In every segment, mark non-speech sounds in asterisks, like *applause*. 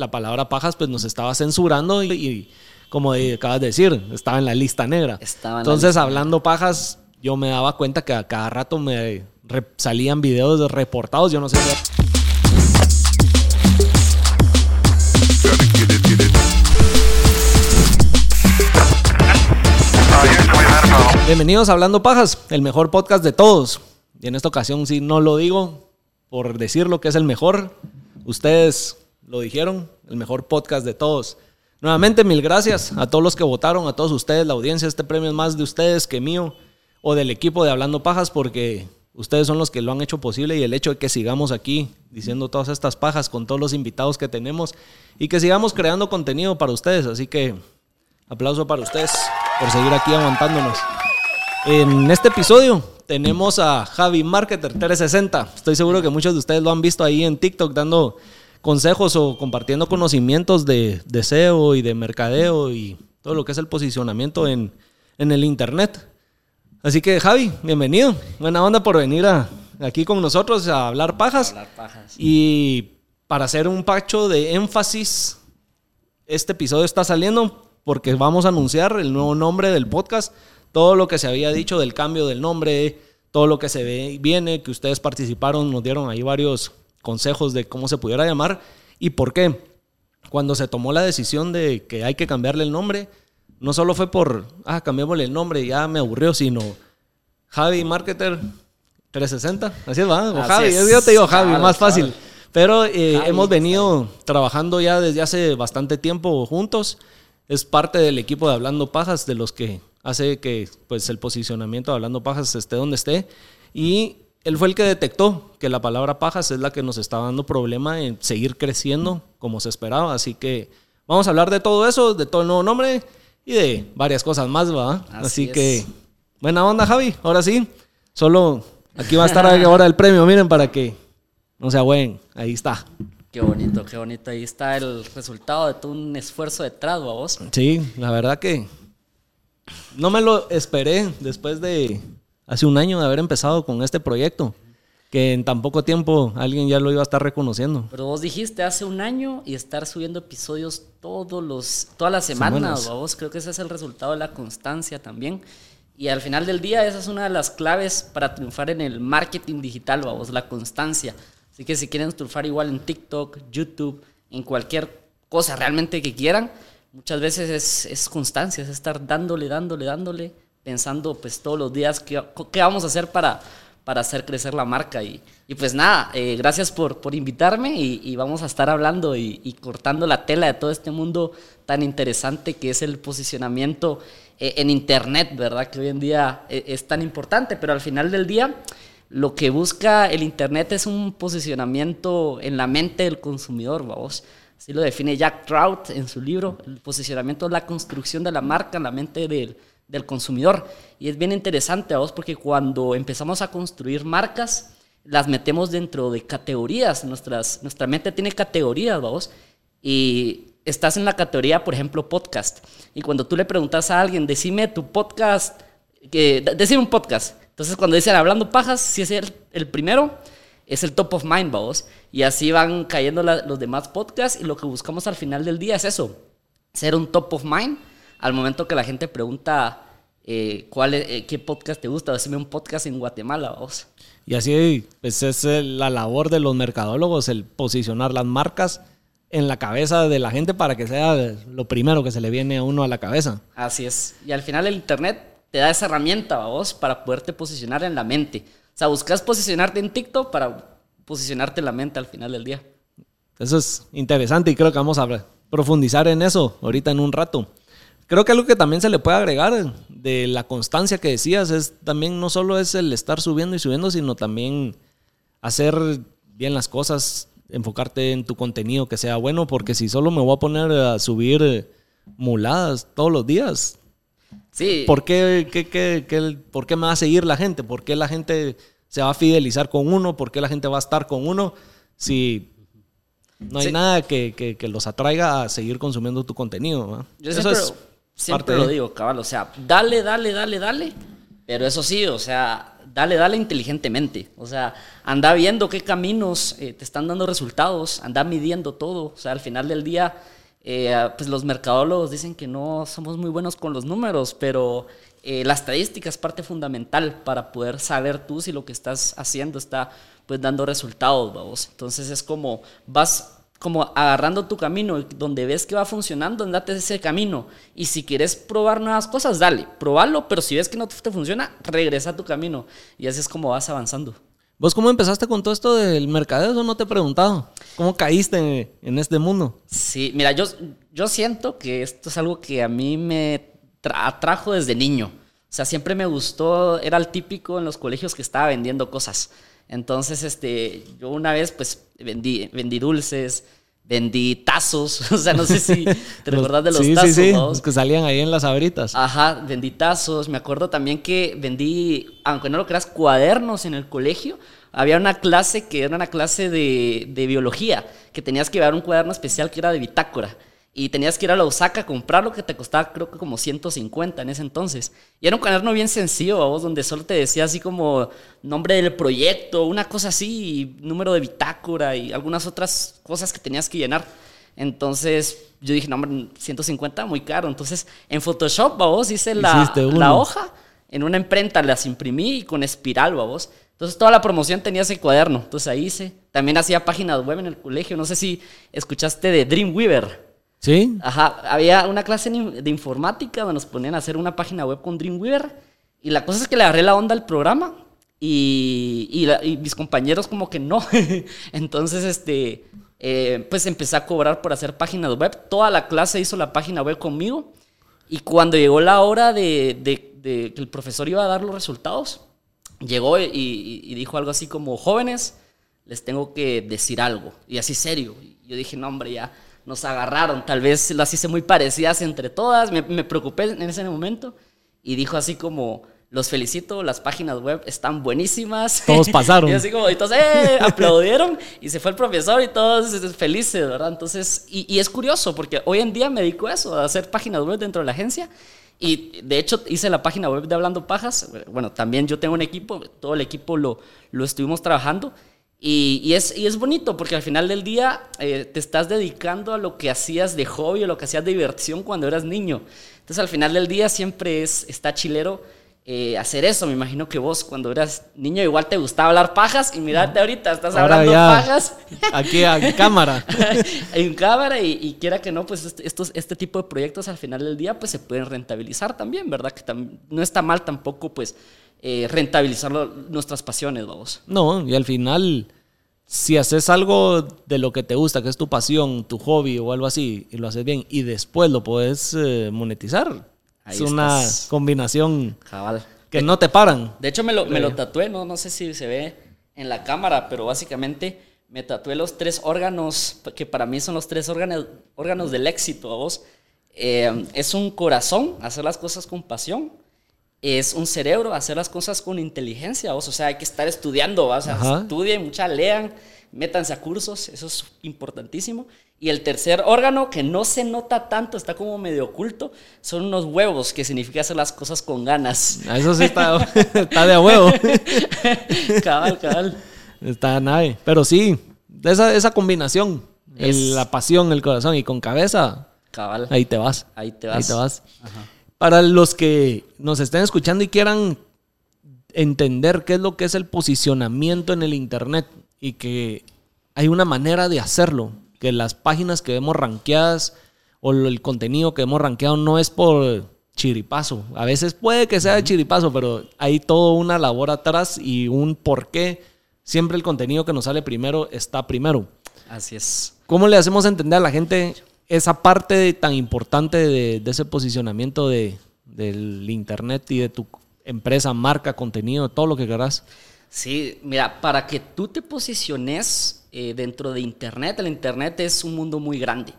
la palabra pajas pues nos estaba censurando y, como acabas de decir, estaba en la lista negra. Entonces, hablando pajas, yo me daba cuenta que a cada rato me salían videos reportados, yo no sé. Bienvenidos a Hablando Pajas, el mejor podcast de todos. Y en esta ocasión sí no lo digo por decir lo que es el mejor. Ustedes lo dijeron, el mejor podcast de todos. Nuevamente, mil gracias a todos los que votaron, a todos ustedes, la audiencia. Este premio es más de ustedes que mío o del equipo de Hablando Pajas porque ustedes son los que lo han hecho posible y el hecho de que sigamos aquí diciendo todas estas pajas con todos los invitados que tenemos y que sigamos creando contenido para ustedes. Así que aplauso para ustedes por seguir aquí aguantándonos. En este episodio tenemos a Javi Marketer 360. Estoy seguro que muchos de ustedes lo han visto ahí en TikTok dando consejos o compartiendo conocimientos de, SEO y de mercadeo y todo lo que es el posicionamiento en, el Internet. Así que Javi, bienvenido. Buena onda por venir aquí con nosotros a hablar pajas. hablar pajas. Y para hacer un pacho de énfasis, este episodio está saliendo porque vamos a anunciar el nuevo nombre del podcast todo lo que se había dicho del cambio del nombre, todo lo que se ve, viene, que ustedes participaron, nos dieron ahí varios consejos de cómo se pudiera llamar y por qué. Cuando se tomó la decisión de que hay que cambiarle el nombre, no solo fue por, ah, cambiémosle el nombre, ya me aburrió, sino Javi Marketer 360, así es, ¿va? O Javi, yo te digo Javi, más fácil. Pero eh, hemos venido trabajando ya desde hace bastante tiempo juntos. Es parte del equipo de Hablando Pajas, de los que hace que pues, el posicionamiento de Hablando Pajas esté donde esté. Y él fue el que detectó que la palabra pajas es la que nos está dando problema en seguir creciendo como se esperaba. Así que vamos a hablar de todo eso, de todo el nuevo nombre y de varias cosas más, ¿va? Así, que buena onda, Javi. Ahora sí, solo aquí va a estar *laughs* ahora el premio, miren, para que no se agüen. Ahí está. Qué bonito, qué bonito. Ahí está el resultado de todo un esfuerzo detrás, vos? Sí, la verdad que no me lo esperé después de hace un año de haber empezado con este proyecto. Que en tan poco tiempo alguien ya lo iba a estar reconociendo. Pero vos dijiste hace un año y estar subiendo episodios todos los, todas las semanas, vos creo que ese es el resultado de la constancia también. Y al final del día, esa es una de las claves para triunfar en el marketing digital, vos, la constancia. Así que si quieren triunfar igual en TikTok, YouTube, en cualquier cosa realmente que quieran, muchas veces es, es, constancia, es estar dándole, dándole, dándole, pensando pues todos los días qué, qué vamos a hacer para, para hacer crecer la marca. Y, y pues nada, eh, gracias por, por invitarme y, y, vamos a estar hablando y, cortando la tela de todo este mundo tan interesante que es el posicionamiento eh, en Internet, ¿verdad? Que hoy en día es, es tan importante, pero al final del día... Lo que busca el Internet es un posicionamiento en la mente del consumidor, vamos. Así lo define Jack Trout en su libro. El posicionamiento es la construcción de la marca en la mente del, del consumidor. Y es bien interesante, vos, porque cuando empezamos a construir marcas, las metemos dentro de categorías. Nuestras, nuestra mente tiene categorías, vos. Y estás en la categoría, por ejemplo, podcast. Y cuando tú le preguntas a alguien, decime tu podcast, decime un podcast. Entonces, cuando dicen hablando pajas, si es el, el primero, es el top of mind, vos. Y así van cayendo los demás podcasts y lo que buscamos al final del día es eso, ser un top of mind al momento que la gente pregunta eh, cuál eh, qué podcast te gusta, decime un podcast en Guatemala, vos. Y así pues, es la labor de los mercadólogos, el posicionar las marcas en la cabeza de la gente para que sea lo primero que se le viene a uno a la cabeza. Así es. Y al final el Internet te da esa herramienta, vos, para poderte posicionar en la mente. O sea, buscas posicionarte en TikTok para posicionarte en la mente al final del día. Eso es interesante y creo que vamos a profundizar en eso ahorita en un rato. Creo que algo que también se le puede agregar de la constancia que decías es también no solo es el estar subiendo y subiendo, sino también hacer bien las cosas, enfocarte en tu contenido que sea bueno, porque si solo me voy a poner a subir muladas todos los días, Sí. ¿Por qué, ¿Por qué me va a seguir la gente? ¿Por qué la gente se va a fidelizar con uno? ¿Por qué la gente va a estar con uno? Si no hay nada que, los atraiga a seguir consumiendo tu contenido. Yo eso siempre, es siempre lo digo, cabal. O sea, dale, dale, dale, dale. Pero eso sí, o sea, dale, dale inteligentemente. O sea, anda viendo qué caminos eh, te están dando resultados, anda midiendo todo. O sea, al final del día, eh, pues los mercadólogos dicen que no somos muy buenos con los números, pero eh, la estadística es parte fundamental para poder saber tú si lo que estás haciendo está pues dando resultados, vamos. Entonces es como vas como agarrando tu camino, donde ves que va funcionando, andate ese camino. Y si quieres probar nuevas cosas, dale, probalo, pero si ves que no te funciona, regresa a tu camino. Y así es como vas avanzando. ¿Vos cómo empezaste con todo esto del mercadeo? Eso no te he preguntado. ¿Cómo caíste en este mundo? Sí, mira, yo, yo siento que esto es algo que a mí me atrajo desde niño. O sea, siempre me gustó, era el típico en los colegios que estaba vendiendo cosas. Entonces, este, yo una vez pues vendí, vendí dulces, vendí tazos, *laughs* o sea, no sé si te *laughs* recuerdas de los sí, tazos. Sí, sí, los que salían ahí en las abritas. Ajá, vendí tazos. Me acuerdo también que vendí, aunque no lo creas, cuadernos en el colegio. Había una clase que era una clase de, de biología, que tenías que llevar un cuaderno especial que era de bitácora y tenías que ir a la Osaka a comprar lo que te costaba creo que como 150 en ese entonces. Y era un cuaderno bien sencillo, vos, donde solo te decía así como nombre del proyecto, una cosa así, número de bitácora y algunas otras cosas que tenías que llenar. Entonces yo dije, no, hombre, 150, muy caro. Entonces en Photoshop, vos, hice la, la hoja, en una imprenta las imprimí y con espiral, vos. Entonces toda la promoción tenía ese cuaderno. Entonces ahí hice. También hacía páginas web en el colegio. No sé si escuchaste de Dreamweaver. ¿Sí? Ajá, había una clase de informática donde nos ponían a hacer una página web con Dreamweaver y la cosa es que le agarré la onda al programa y, y, mis compañeros como que no. *laughs* Entonces, este, eh, pues empecé a cobrar por hacer páginas web. Toda la clase hizo la página web conmigo y cuando llegó la hora de, de, que el profesor iba a dar los resultados, llegó y, y, dijo algo así como, jóvenes, les tengo que decir algo. Y así serio. Y yo dije, no, hombre, ya nos agarraron. Tal vez las hice muy parecidas entre todas. Me, preocupé en ese momento y dijo así como, los felicito, las páginas web están buenísimas. Todos *laughs* pasaron. y así como, entonces, ¡eh! *laughs* aplaudieron y se fue el profesor y todos felices, ¿verdad? Entonces, y, es curioso porque hoy en día me dedico a eso, a hacer páginas web dentro de la agencia. Y de hecho hice la página web de Hablando Pajas. Bueno, también yo tengo un equipo, todo el equipo lo, lo estuvimos trabajando. Y, es, y, es, bonito porque al final del día eh, te estás dedicando a lo que hacías de hobby o lo que hacías de diversión cuando eras niño. Entonces al final del día siempre es, está chilero eh, hacer eso. Me imagino que vos cuando eras niño igual te gustaba hablar pajas y mirate ahorita, estás hablando pajas. *laughs* Aquí en cámara. *laughs* en cámara y, quiera que no, pues este, estos, este tipo de proyectos al final del día pues se pueden rentabilizar también, ¿verdad? Que no está mal tampoco pues eh, rentabilizar nuestras pasiones, vamos. No, y al final, si haces algo de lo que te gusta, que es tu pasión, tu hobby o algo así, y lo haces bien, y después lo puedes eh, monetizar, es una combinación que no te paran. De hecho, me lo, me lo tatué, no, no sé si se ve en la cámara, pero básicamente me tatué los tres órganos, que para mí son los tres órganos, órganos del éxito, vos. Eh, es un corazón, hacer las cosas con pasión es un cerebro, hacer las cosas con inteligencia, o sea, hay que estar estudiando, o sea, estudien, mucha lean, métanse a cursos, eso es importantísimo. Y el tercer órgano, que no se nota tanto, está como medio oculto, son unos huevos, que significa hacer las cosas con ganas. Ah, eso sí está, *laughs* de a huevo. cabal, cabal. Está nave. Pero sí, esa, esa combinación, la pasión, el corazón y con cabeza, cabal. ahí te vas. Ahí te vas. Ahí te vas. Ajá. Para los que nos estén escuchando y quieran entender qué es lo que es el posicionamiento en el Internet y que hay una manera de hacerlo, que las páginas que vemos rankeadas o el contenido que vemos rankeado no es por chiripazo. A veces puede que sea de chiripazo, pero hay toda una labor atrás y un por qué siempre el contenido que nos sale primero está primero. Así es. ¿Cómo le hacemos entender a la gente esa parte tan importante de, ese posicionamiento de, del Internet y de tu empresa, marca, contenido, todo lo que querás? Sí, mira, para que tú te posiciones eh, dentro de Internet, el Internet es un mundo muy grande.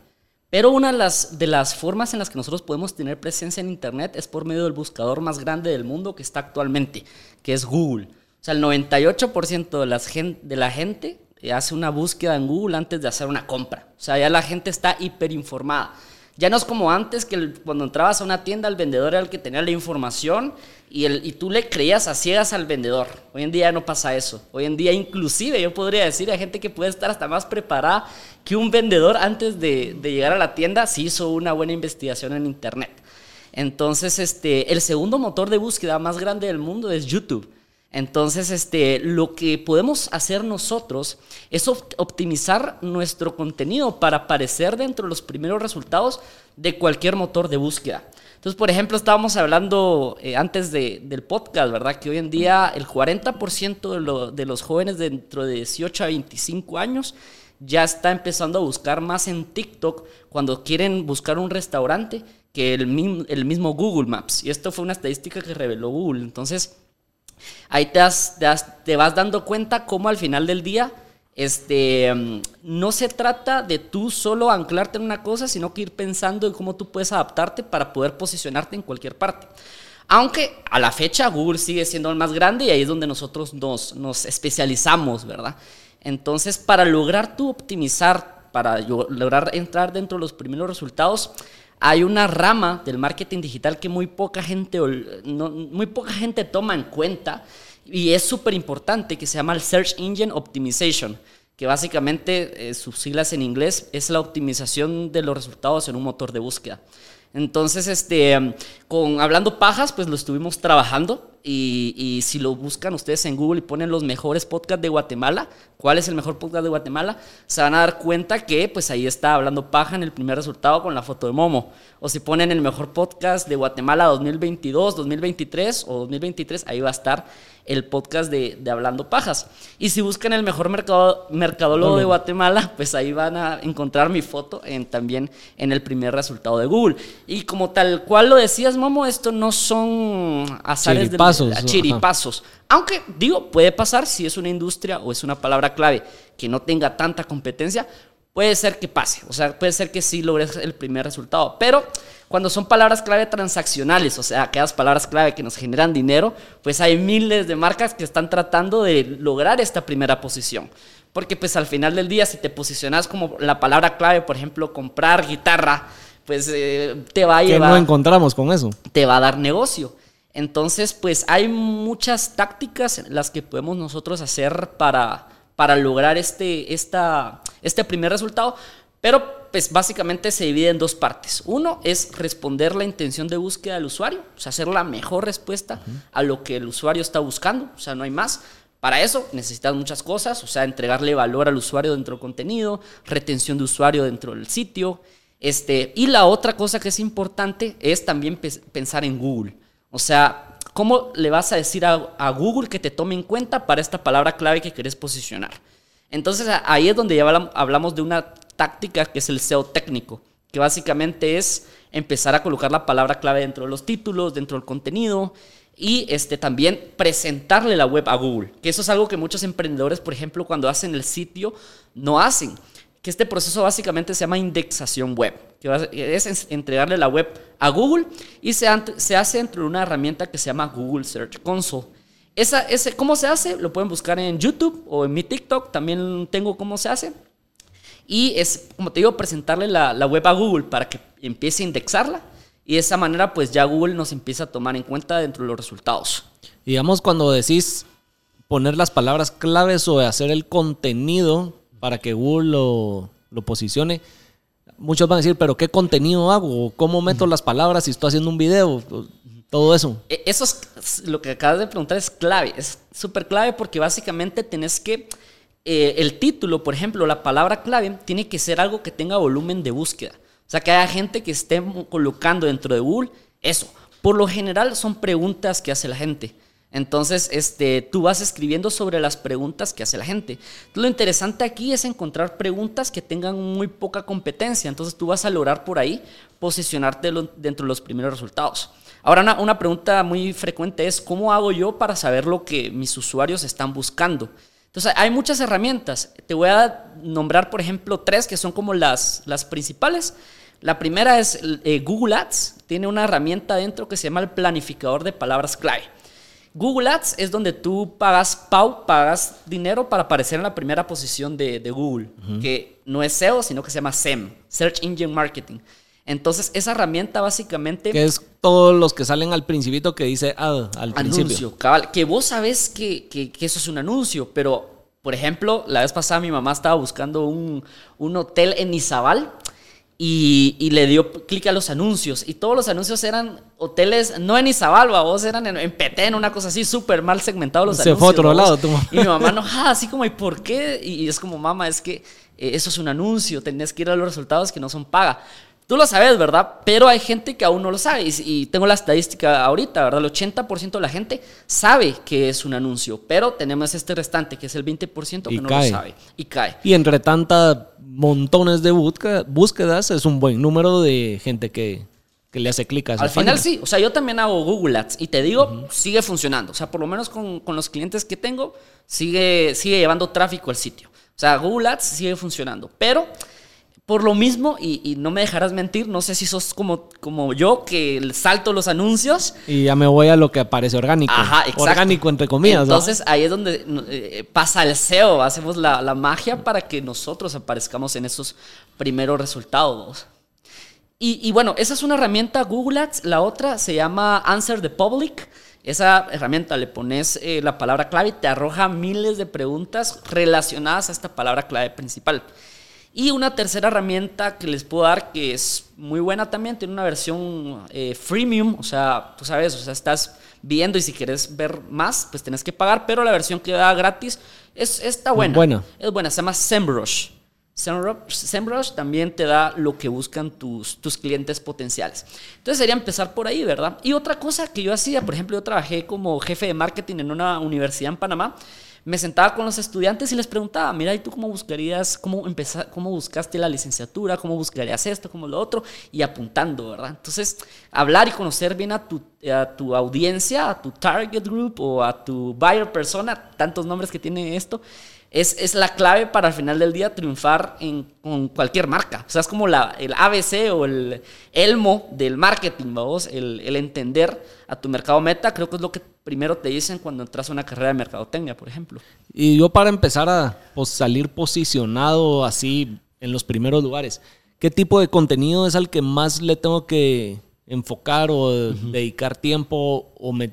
Pero una de las, formas en las que nosotros podemos tener presencia en Internet es por medio del buscador más grande del mundo que está actualmente, que es Google. O sea, el 98% de, de la gente hace una búsqueda en Google antes de hacer una compra. O sea, ya la gente está hiperinformada. Ya no es como antes que cuando entrabas a una tienda el vendedor era el que tenía la información y, el, y tú le creías a ciegas al vendedor. Hoy en día no pasa eso. Hoy en día inclusive yo podría decir a gente que puede estar hasta más preparada que un vendedor antes de, de llegar a la tienda si hizo una buena investigación en internet. Entonces, este, el segundo motor de búsqueda más grande del mundo es YouTube. Entonces, este, lo que podemos hacer nosotros es optimizar nuestro contenido para aparecer dentro de los primeros resultados de cualquier motor de búsqueda. Entonces, por ejemplo, estábamos hablando eh, antes del podcast, ¿verdad? Que hoy en día el 40% de, de los jóvenes dentro de 18 a 25 años ya está empezando a buscar más en TikTok cuando quieren buscar un restaurante que el mismo Google Maps. Y esto fue una estadística que reveló Google. Entonces, ahí te, te, vas dando cuenta cómo al final del día este, mm, no se trata de tú solo anclarte en una cosa, sino que ir pensando en cómo tú puedes adaptarte para poder posicionarte en cualquier parte. Aunque a la fecha Google sigue siendo el más grande y ahí es donde nosotros nos, nos especializamos, ¿verdad? Entonces, para lograr tú optimizar, para lograr entrar dentro de los primeros resultados, hay una rama del marketing digital que muy poca gente, muy poca gente toma en cuenta y es súper importante que se llama el Search Engine Optimization, que básicamente eh, sus siglas en inglés es la optimización de los resultados en un motor de búsqueda. Entonces, este, con Hablando Pajas, pues lo estuvimos trabajando y, si lo buscan ustedes en Google y ponen los mejores podcasts de Guatemala, ¿cuál es el mejor podcast de Guatemala? Se van a dar cuenta que pues ahí está Hablando Paja en el primer resultado con la foto de Momo. O si ponen el mejor podcast de Guatemala 2022, 2023 o 2023, ahí va a estar el podcast de, Hablando Pajas. Y si buscan el mejor mercado, mercadólogo de Guatemala, pues ahí van a encontrar mi foto en, también en el primer resultado de Google. Y como tal cual lo decías, Momo, esto no son azares chiripazos, de chiripazos. Aunque digo, puede pasar si es una industria o es una palabra clave que no tenga tanta competencia, puede ser que pase. O sea, puede ser que sí logres el primer resultado. Pero cuando son palabras clave transaccionales, o sea, aquellas palabras clave que nos generan dinero, pues hay miles de marcas que están tratando de lograr esta primera posición. Porque pues al final del día, si te posicionas como la palabra clave, por ejemplo, comprar guitarra, pues eh, te va a llevar... ¿Qué no encontramos con eso? Te va a dar negocio. Entonces, pues hay muchas tácticas las que podemos nosotros hacer para, para lograr este, esta, este primer resultado. Pero pues básicamente se divide en dos partes. Uno es responder la intención de búsqueda del usuario, o sea, hacer la mejor respuesta a lo que el usuario está buscando, o sea, no hay más. Para eso necesitas muchas cosas, o sea, entregarle valor al usuario dentro del contenido, retención de usuario dentro del sitio. Este, y la otra cosa que es importante es también pensar en Google. O sea, ¿cómo le vas a decir a, Google que te tome en cuenta para esta palabra clave que querés posicionar? Entonces ahí es donde ya hablamos de una táctica que es el SEO técnico, que básicamente es empezar a colocar la palabra clave dentro de los títulos, dentro del contenido y este, también presentarle la web a Google, que eso es algo que muchos emprendedores, por ejemplo, cuando hacen el sitio, no hacen, que este proceso básicamente se llama indexación web, que es entregarle la web a Google y se, hace dentro de una herramienta que se llama Google Search Console. Esa, ese, ¿Cómo se hace? Lo pueden buscar en YouTube o en mi TikTok, también tengo cómo se hace. Y es, como te digo, presentarle la, la web a Google para que empiece a indexarla. Y de esa manera, pues ya Google nos empieza a tomar en cuenta dentro de los resultados. Digamos, cuando decís poner las palabras claves o hacer el contenido para que Google lo, posicione, muchos van a decir, pero ¿qué contenido hago? ¿Cómo meto las palabras si estoy haciendo un video? Todo eso. E, eso es lo que acabas de preguntar, es clave. Es súper clave porque básicamente tenés que. Eh, el título, por ejemplo, la palabra clave, tiene que ser algo que tenga volumen de búsqueda. O sea, que haya gente que esté colocando dentro de Google eso. Por lo general son preguntas que hace la gente. Entonces, este, tú vas escribiendo sobre las preguntas que hace la gente. lo interesante aquí es encontrar preguntas que tengan muy poca competencia. Entonces, tú vas a lograr por ahí posicionarte dentro de los primeros resultados. Ahora, una, pregunta muy frecuente es, ¿cómo hago yo para saber lo que mis usuarios están buscando? Entonces, hay muchas herramientas. Te voy a nombrar, por ejemplo, tres que son como las, las principales. La primera es eh, Google Ads. Tiene una herramienta dentro que se llama el planificador de palabras clave. Google Ads es donde tú pagas PAU, pagas dinero para aparecer en la primera posición de, Google, que no es SEO, sino que se llama SEM, Search Engine Marketing. Entonces, esa herramienta básicamente... Que es todos los que salen al principito que dice ad al anuncio, principio. Cabal, que vos sabes que, que, que, eso es un anuncio, pero, por ejemplo, la vez pasada mi mamá estaba buscando un, un hotel en Izabal y, y, le dio clic a los anuncios. Y todos los anuncios eran hoteles, no en Izabal, vos eran en, en Petén, una cosa así, súper mal segmentados los Se anuncios. fue a otro lado, tu Y mi mamá enojada, así como, ¿y por qué? Y es como, mamá, es que eh, eso es un anuncio, tenés que ir a los resultados que no son paga. Tú lo sabes, ¿verdad? Pero hay gente que aún no lo sabe. Y, y tengo la estadística ahorita, ¿verdad? El 80% de la gente sabe que es un anuncio, pero tenemos este restante, que es el 20% que Y no cae. lo sabe. Y cae. Y entre tantas montones de búsquedas, es un buen número de gente que, que le hace clic a esa Al final página. sí, o sea, yo también hago Google Ads y te digo, sigue funcionando. O sea, por lo menos con, con los clientes que tengo, sigue, sigue llevando tráfico al sitio. O sea, Google Ads sigue funcionando. Pero por lo mismo, y, y no me dejarás mentir, no sé si sos como, como yo, que salto los anuncios. Y ya me voy a lo que aparece orgánico. Ajá, exacto. Orgánico, entre comillas. Entonces ahí es donde eh, pasa el SEO, hacemos la, la magia para que nosotros aparezcamos en esos primeros resultados. Y, y bueno, esa es una herramienta Google Ads. La otra se llama Answer the Public. Esa herramienta le pones eh, la palabra clave y te arroja miles de preguntas relacionadas a esta palabra clave principal. Y una tercera herramienta que les puedo dar, que es muy buena también, tiene una versión eh, freemium, o sea, tú sabes, o sea, estás viendo y si quieres ver más, pues tienes que pagar, pero la versión que da gratis es, está buena. buena. Es buena, se llama SEMrush. SEMrush, SEMrush también te da lo que buscan tus, tus clientes potenciales. Entonces sería empezar por ahí, ¿verdad? Y otra cosa que yo hacía, por ejemplo, yo trabajé como jefe de marketing en una universidad en Panamá. Me sentaba con los estudiantes y les preguntaba, mira, ¿y tú cómo buscarías, cómo, empezar, cómo buscaste la licenciatura, cómo buscarías esto, cómo lo otro? Y apuntando, ¿verdad? Entonces, hablar y conocer bien a tu, a tu audiencia, a tu target group o a tu buyer persona, tantos nombres que tiene esto, es, es, la clave para al final del día triunfar en, con cualquier marca. O sea, es como la, el ABC o el elmo del marketing, vamos, el, el, entender a tu mercado meta, creo que es lo que primero te dicen cuando entras a una carrera de mercadotecnia, por ejemplo. Y yo para empezar a pues, salir posicionado así en los primeros lugares, ¿qué tipo de contenido es al que más le tengo que enfocar o uh -huh. dedicar tiempo o me,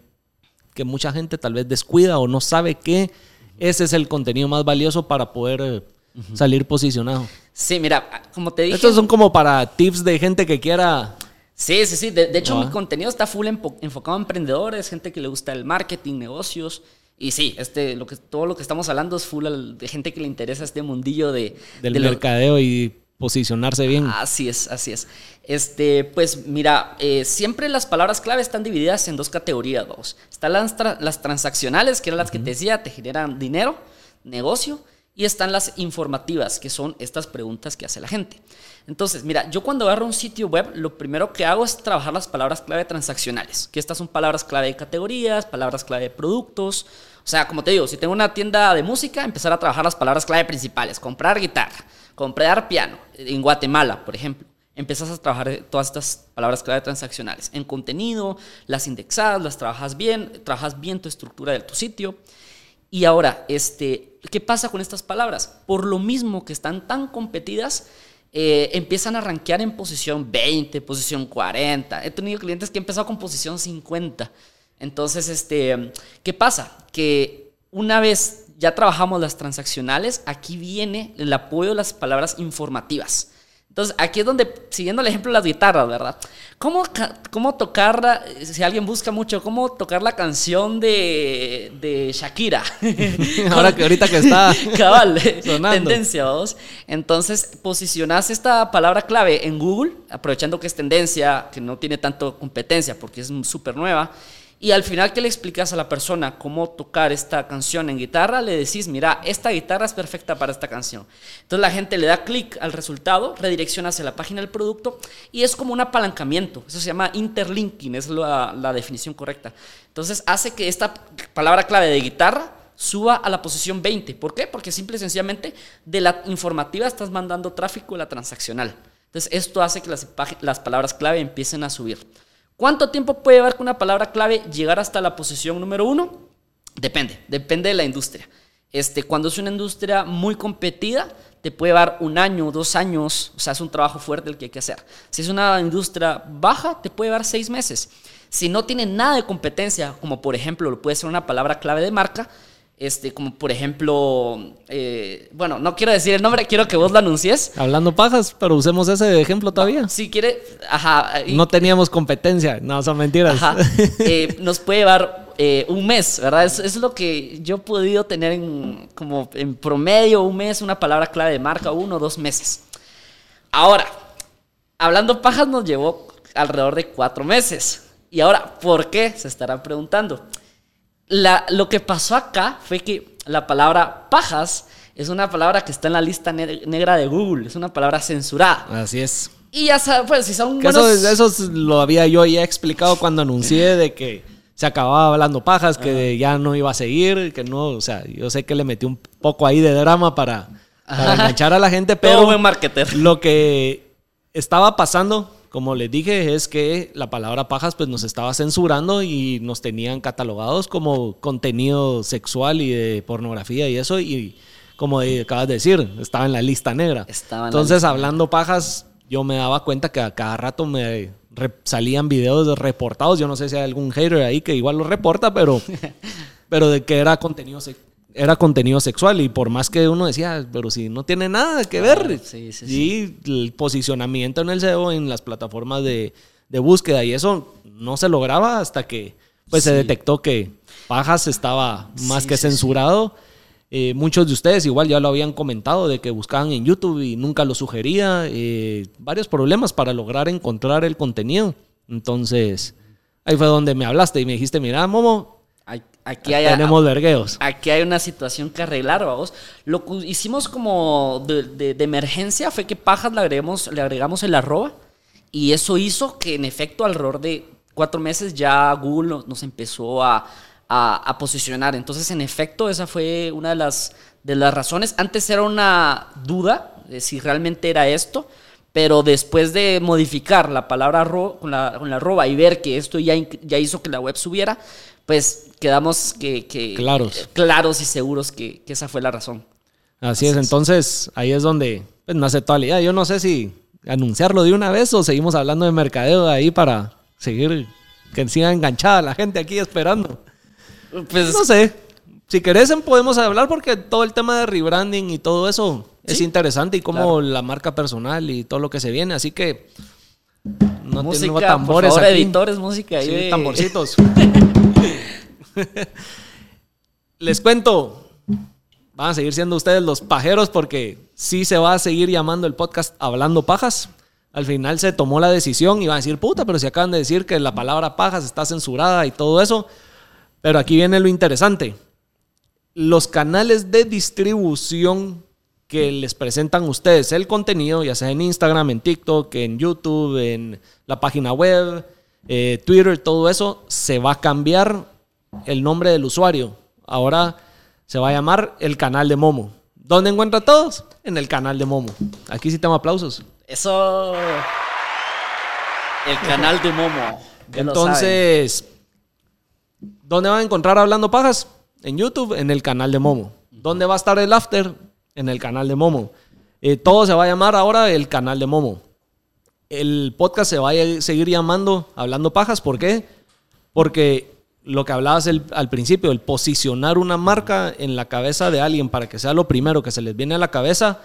que mucha gente tal vez descuida o no sabe qué? Ese es el contenido más valioso para poder uh -huh. salir posicionado. Sí, mira, como te dije. Estos son como para tips de gente que quiera. Sí, sí, sí. De, de hecho, ah. mi contenido está full enfocado a emprendedores, gente que le gusta el marketing, negocios. Y sí, este, lo que, todo lo que estamos hablando es full de gente que le interesa este mundillo de, del de mercadeo lo... y posicionarse bien. Así es, así es. Este, pues mira, eh, siempre las palabras clave están divididas en dos categorías. Están las, tra las transaccionales, que eran las uh -huh. que te decía, te generan dinero, negocio, y están las informativas, que son estas preguntas que hace la gente. Entonces, mira, yo cuando agarro un sitio web, lo primero que hago es trabajar las palabras clave transaccionales, que estas son palabras clave de categorías, palabras clave de productos. O sea, como te digo, si tengo una tienda de música, empezar a trabajar las palabras clave principales, comprar guitarra, comprar piano, en Guatemala, por ejemplo. Empiezas a trabajar todas estas palabras clave transaccionales. En contenido, las indexas, las trabajas bien, trabajas bien tu estructura de tu sitio. Y ahora, este, ¿qué pasa con estas palabras? Por lo mismo que están tan competidas, eh, empiezan a rankear en posición 20, posición 40. He tenido clientes que han empezado con posición 50. Entonces, este, ¿qué pasa? Que una vez ya trabajamos las transaccionales, aquí viene el apoyo de las palabras informativas. Entonces, aquí es donde, siguiendo el ejemplo de las guitarras, ¿verdad? ¿Cómo, cómo tocar, si alguien busca mucho, cómo tocar la canción de, de Shakira? *laughs* Ahora que ahorita que está *laughs* Cabal, sonando. tendencia, ¿vos? Entonces, posicionas esta palabra clave en Google, aprovechando que es tendencia, que no tiene tanto competencia porque es súper nueva. Y al final que le explicas a la persona cómo tocar esta canción en guitarra, le decís, mira, esta guitarra es perfecta para esta canción. Entonces la gente le da clic al resultado, redirecciona hacia la página del producto y es como un apalancamiento. Eso se llama interlinking, es la, definición correcta. Entonces hace que esta palabra clave de guitarra suba a la posición 20. ¿Por qué? Porque simple y sencillamente de la informativa estás mandando tráfico a la transaccional. Entonces esto hace que las palabras clave empiecen a subir. ¿Cuánto tiempo puede llevar con una palabra clave llegar hasta la posición número uno? Depende, depende de la industria. Este, cuando es una industria muy competida, te puede dar un año, dos años, o sea, es un trabajo fuerte el que hay que hacer. Si es una industria baja, te puede dar seis meses. Si no tiene nada de competencia, como por ejemplo, puede ser una palabra clave de marca, este, como por ejemplo, eh, bueno, no quiero decir el nombre, quiero que vos lo anuncies. Hablando pajas, pero usemos ese ejemplo todavía. si quiere, ajá. no teníamos competencia, no, son mentiras. Ajá, *laughs* eh, nos puede llevar eh, un mes, ¿verdad? Es, es, lo que yo he podido tener en, como en promedio, un mes, una palabra clave de marca, uno o dos meses. Ahora, hablando pajas nos llevó alrededor de cuatro meses. Y ahora, ¿por qué? Se estarán preguntando lo que pasó acá fue que la palabra pajas es una palabra que está en la lista negra de Google, es una palabra censurada. Así es. Y ya sabes, pues si son eso, lo había yo ya explicado cuando anuncié de que se acababa hablando pajas, que ya no iba a seguir, que no, o sea, yo sé que le metí un poco ahí de drama para, para enganchar a la gente, *laughs* pero buen marketer. lo que estaba pasando como les dije, es que la palabra pajas pues nos estaba censurando y nos tenían catalogados como contenido sexual y de pornografía y eso y como acabas de decir, estaba en la lista negra. Entonces, hablando pajas, yo me daba cuenta que a cada rato me salían videos reportados. Yo no sé si hay algún hater ahí que igual lo reporta, pero, *laughs* pero de que era contenido sexual era contenido sexual y por más que uno decía, pero si no tiene nada que ver. Sí, sí, sí. Y el posicionamiento en el SEO, en las plataformas de, búsqueda y eso no se lograba hasta que pues se detectó que Pajas estaba más que censurado. Eh, muchos de ustedes igual ya lo habían comentado de que buscaban en YouTube y nunca lo sugería. Eh, varios problemas para lograr encontrar el contenido. Entonces, ahí fue donde me hablaste y me dijiste, mira, Momo, Aquí hay, Tenemos vergueos. Aquí hay una situación que arreglar, vamos. Lo que hicimos como de, emergencia fue que pajas le agregamos, le agregamos el arroba y eso hizo que en efecto alrededor de cuatro meses ya Google nos empezó a, posicionar. Entonces, en efecto, esa fue una de las, de las razones. Antes era una duda de si realmente era esto, pero después de modificar la palabra con, la, con la arroba y ver que esto ya, ya hizo que la web subiera, pues quedamos que, claros. claros y seguros que, esa fue la razón. Así, es, entonces ahí es donde pues, nace toda la idea. Yo no sé si anunciarlo de una vez o seguimos hablando de mercadeo ahí para seguir, que siga enganchada la gente aquí esperando. Pues no sé. Si querés podemos hablar porque todo el tema de rebranding y todo eso es interesante y como la marca personal y todo lo que se viene. Así que no música, tambores por favor, editores, música y tamborcitos. *laughs* Les cuento, van a seguir siendo ustedes los pajeros porque sí se va a seguir llamando el podcast Hablando Pajas. Al final se tomó la decisión y van a decir, puta, pero si acaban de decir que la palabra pajas está censurada y todo eso. Pero aquí viene lo interesante. Los canales de distribución que les presentan ustedes el contenido, ya sea en Instagram, en TikTok, en YouTube, en la página web, eh, Twitter, todo eso, se va a cambiar el nombre del usuario. Ahora se va a llamar el canal de Momo. ¿Dónde encuentra todos? En el canal de Momo. Aquí sí tengo aplausos. Eso. El canal de Momo. Entonces, ¿dónde van a encontrar Hablando Pajas? En YouTube, en el canal de Momo. ¿Dónde va a estar el after? En el canal de Momo. Eh, todo se va a llamar ahora el canal de Momo. El podcast se va a seguir llamando Hablando Pajas. ¿Por qué? Porque lo que hablabas al principio, el posicionar una marca en la cabeza de alguien para que sea lo primero que se les viene a la cabeza,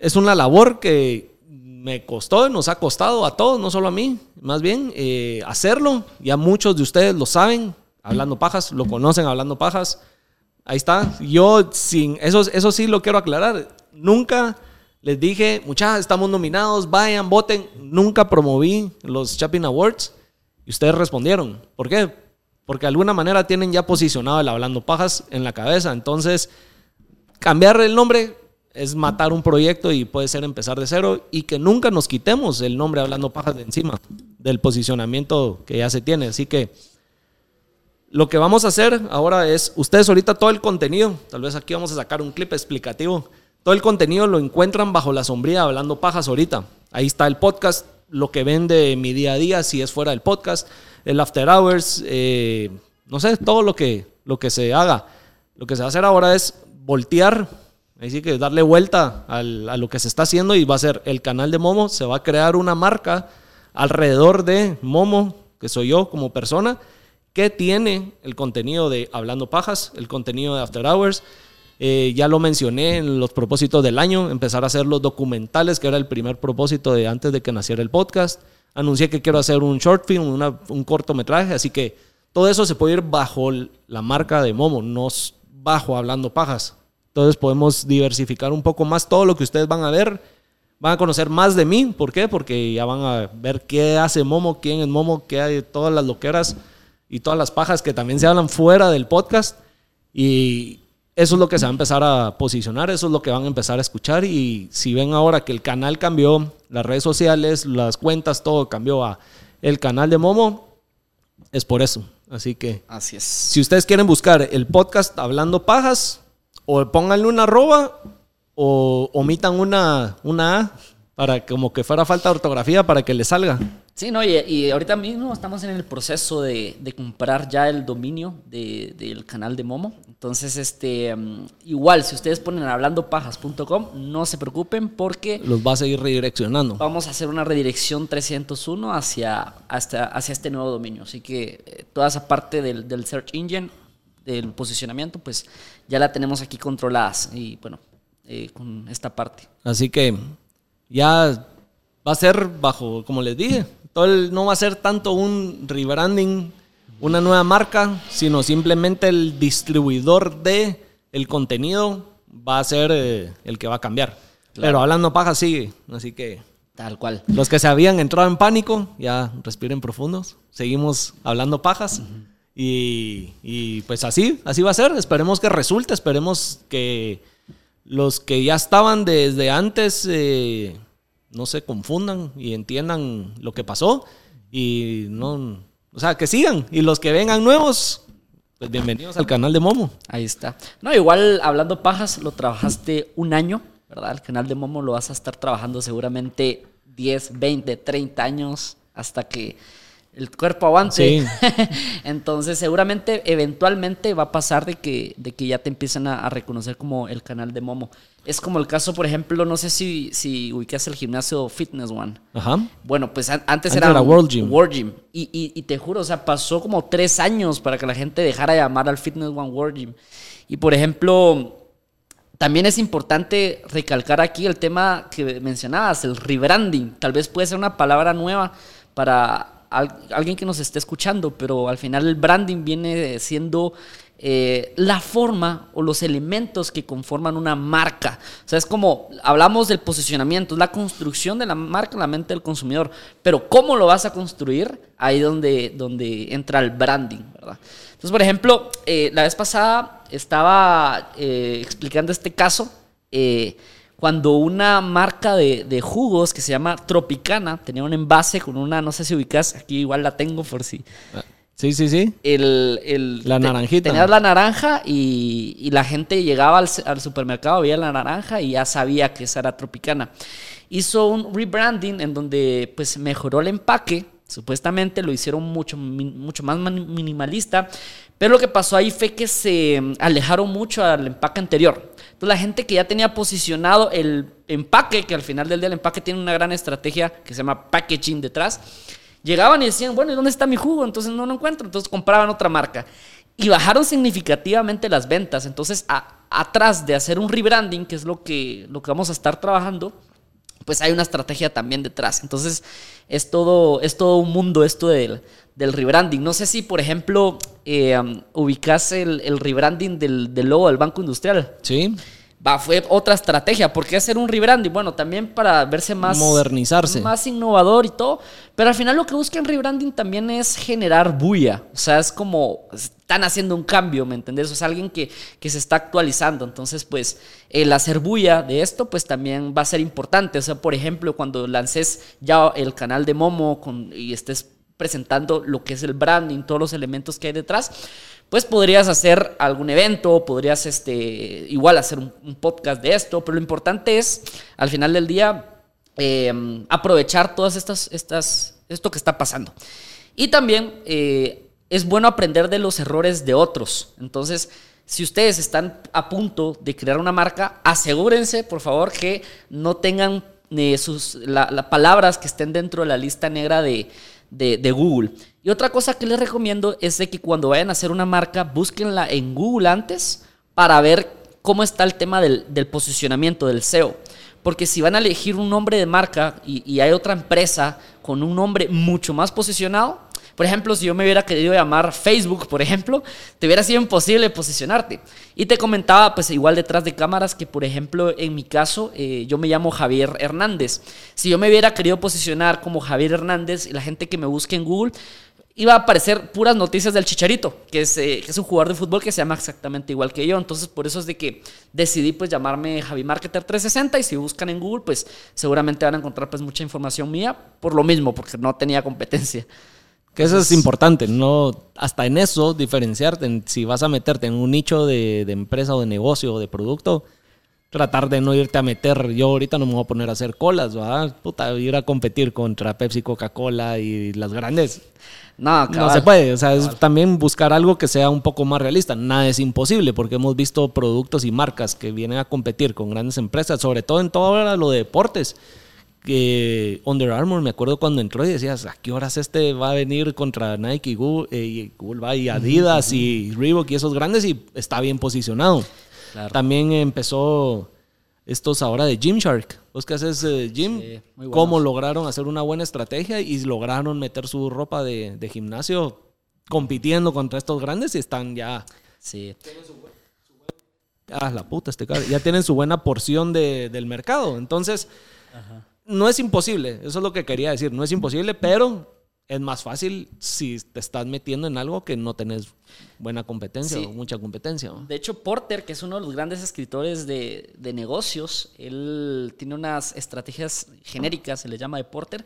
es una labor que me costó, nos ha costado a todos, no solo a mí, más bien eh, hacerlo. Ya muchos de ustedes lo saben, hablando pajas, lo conocen hablando pajas. Ahí está. Yo sin eso, sí lo quiero aclarar. Nunca les dije, muchachos, estamos nominados, vayan, voten. Nunca promoví los Chapin Awards. Y ustedes respondieron. ¿Por qué? Porque de alguna manera tienen ya posicionado el hablando pajas en la cabeza. Entonces, cambiar el nombre es matar un proyecto y puede ser empezar de cero y que nunca nos quitemos el nombre hablando pajas de encima del posicionamiento que ya se tiene. Así que lo que vamos a hacer ahora es, ustedes ahorita todo el contenido, tal vez aquí vamos a sacar un clip explicativo, todo el contenido lo encuentran bajo la sombría hablando pajas ahorita. Ahí está el podcast, lo que ven de mi día a día, si es fuera del podcast, el after hours, eh, no sé, todo lo que, lo que se haga. Lo que se va a hacer ahora es voltear, así que darle vuelta a lo que se está haciendo y va a ser el canal de Momo, se va a crear una marca alrededor de Momo, que soy yo como persona, que tiene el contenido de Hablando Pajas, el contenido de After Hours. Eh, ya lo mencioné en los propósitos del año, empezar a hacer los documentales, que era el primer propósito de antes de que naciera el podcast. Anuncié que quiero hacer un short film, un cortometraje, así que todo eso se puede ir bajo la marca de Momo, no bajo Hablando Pajas. Entonces podemos diversificar un poco más todo lo que ustedes van a ver. Van a conocer más de mí. ¿Por qué? Porque ya van a ver qué hace Momo, quién es Momo, qué hay, todas las loqueras y todas las pajas que también se hablan fuera del podcast. Y eso es lo que se va a empezar a posicionar, eso es lo que van a empezar a escuchar. Y si ven ahora que el canal cambió, las redes sociales, las cuentas, todo cambió a el canal de Momo, es por eso. Así que. Así es. Si ustedes quieren buscar el podcast Hablando Pajas, o pónganle una arroba, o omitan una, una A, para como que fuera falta de ortografía para que le salga. Sí, no, y, ahorita mismo estamos en el proceso de, comprar ya el dominio del canal de Momo. Entonces, este, mm, igual, si ustedes ponen hablandopajas.com, no se preocupen porque... Los va a seguir redireccionando. Vamos a hacer una redirección 301 hacia, hacia este nuevo dominio. Así que eh, toda esa parte del, del search engine, del posicionamiento, pues ya la tenemos aquí controladas. Y bueno, eh, con esta parte. Así que ya va a ser bajo, como les dije, todo no va a ser tanto un rebranding, una nueva marca, sino simplemente el distribuidor de el contenido va a ser eh, el que va a cambiar. Pero hablando paja sigue, así que tal cual. Los que se habían entrado en pánico, ya respiren profundos. Seguimos hablando pajas. y, y, pues así, así va a ser. Esperemos que resulte, esperemos que los que ya estaban desde antes eh, no se confundan y entiendan lo que pasó y no, o sea, que sigan y los que vengan nuevos, pues bienvenidos al canal de Momo. Ahí está. No, igual hablando pajas, lo trabajaste un año, ¿verdad? El canal de Momo lo vas a estar trabajando seguramente 10, 20, 30 años hasta que el cuerpo aguante. *laughs* Entonces, seguramente, eventualmente va a pasar de que, de que ya te empiecen a, reconocer como el canal de Momo. Es como el caso, por ejemplo, no sé si, si ubicas el gimnasio Fitness One. Ajá. Bueno, pues antes, era, World Gym. World Gym. Y, y, te juro, o sea, pasó como tres años para que la gente dejara de llamar al Fitness One World Gym. Y por ejemplo, también es importante recalcar aquí el tema que mencionabas, el rebranding. Tal vez puede ser una palabra nueva para alguien que nos esté escuchando, pero al final el branding viene siendo eh, la forma o los elementos que conforman una marca. O sea, es como, hablamos del posicionamiento, es la construcción de la marca en la mente del consumidor, pero ¿cómo lo vas a construir? Ahí donde, donde entra el branding. Entonces, por ejemplo, eh, la vez pasada estaba eh, explicando este caso cuando una marca de, jugos que se llama Tropicana tenía un envase con una, no sé si ubicas, aquí igual la tengo por si. Sí, sí, sí. El, la naranjita. Tenías la naranja y, la gente llegaba al, supermercado, veía la naranja y ya sabía que esa era Tropicana. Hizo un rebranding en donde pues mejoró el empaque, supuestamente lo hicieron mucho, mucho más minimalista, pero lo que pasó ahí fue que se alejaron mucho al empaque anterior. Entonces la gente que ya tenía posicionado el empaque, que al final del día el empaque tiene una gran estrategia que se llama packaging detrás, llegaban y decían, bueno, ¿y dónde está mi jugo? Entonces no lo encuentro. Entonces compraban otra marca. Y bajaron significativamente las ventas. Entonces, atrás de hacer un rebranding, que es lo que, lo que vamos a estar trabajando, pues hay una estrategia también detrás. Entonces, es todo, es todo un mundo esto del, del rebranding. No sé si, por ejemplo, eh, ubicas el, el rebranding del, del, logo del Banco Industrial. Sí. Va, fue otra estrategia. ¿Por qué hacer un rebranding? Bueno, también para verse más... Modernizarse. Más innovador y todo. Pero al final lo que busca en rebranding también es generar bulla. O sea, es como... Están haciendo un cambio, ¿me entendés? O sea, alguien que, que se está actualizando. Entonces, pues, el hacer bulla de esto, pues también va a ser importante. O sea, por ejemplo, cuando lances ya el canal de Momo con, y estés presentando lo que es el branding, todos los elementos que hay detrás, pues podrías hacer algún evento, podrías este, igual hacer un, podcast de esto, pero lo importante es, al final del día, em, aprovechar todas estas, estas, esto que está pasando. Y también eh, es bueno aprender de los errores de otros. Entonces, si ustedes están a punto de crear una marca, asegúrense, por favor, que no tengan eh, sus, palabras que estén dentro de la lista negra de, de, Google. Y otra cosa que les recomiendo es de que cuando vayan a hacer una marca, búsquenla en Google antes para ver cómo está el tema del, del posicionamiento, del SEO. Porque si van a elegir un nombre de marca y, hay otra empresa con un nombre mucho más posicionado, por ejemplo, si yo me hubiera querido llamar Facebook, por ejemplo, te hubiera sido imposible posicionarte. Y te comentaba, pues igual detrás de cámaras, que por ejemplo, en mi caso, eh, yo me llamo Javier Hernández. Si yo me hubiera querido posicionar como Javier Hernández y la gente que me busque en Google, iba a aparecer puras noticias del Chicharito, que es, eh, que es, un jugador de fútbol que se llama exactamente igual que yo. Entonces, por eso es de que decidí pues llamarme Javi Marketer 360 y si buscan en Google, pues seguramente van a encontrar pues mucha información mía por lo mismo, porque no tenía competencia. Que eso es importante, no hasta en eso diferenciarte, si vas a meterte en un nicho de, empresa o de negocio o de producto, tratar de no irte a meter, yo ahorita no me voy a poner a hacer colas, ¿verdad? Puta, ir a competir contra Pepsi, Coca-Cola y las grandes. No, no se puede, o sea, es también buscar algo que sea un poco más realista. Nada es imposible porque hemos visto productos y marcas que vienen a competir con grandes empresas, sobre todo en todo lo de deportes que Under Armour, me acuerdo cuando entró y decías, ¿a qué horas este va a venir contra Nike y Google, eh, y Google va y Adidas y Reebok y esos grandes y está bien posicionado? También empezó estos ahora de Gymshark. Vos que haces eh, gym, cómo lograron hacer una buena estrategia y lograron meter su ropa de, gimnasio compitiendo contra estos grandes y están ya... Sí. Ah, la puta, este Ya tienen su buena porción de, del mercado. Entonces, Ajá no es imposible, eso es lo que quería decir, no es imposible, pero es más fácil si te estás metiendo en algo que no tenés buena competencia o mucha competencia. De hecho, Porter, que es uno de los grandes escritores de, de negocios, él tiene unas estrategias genéricas, se le llama de Porter,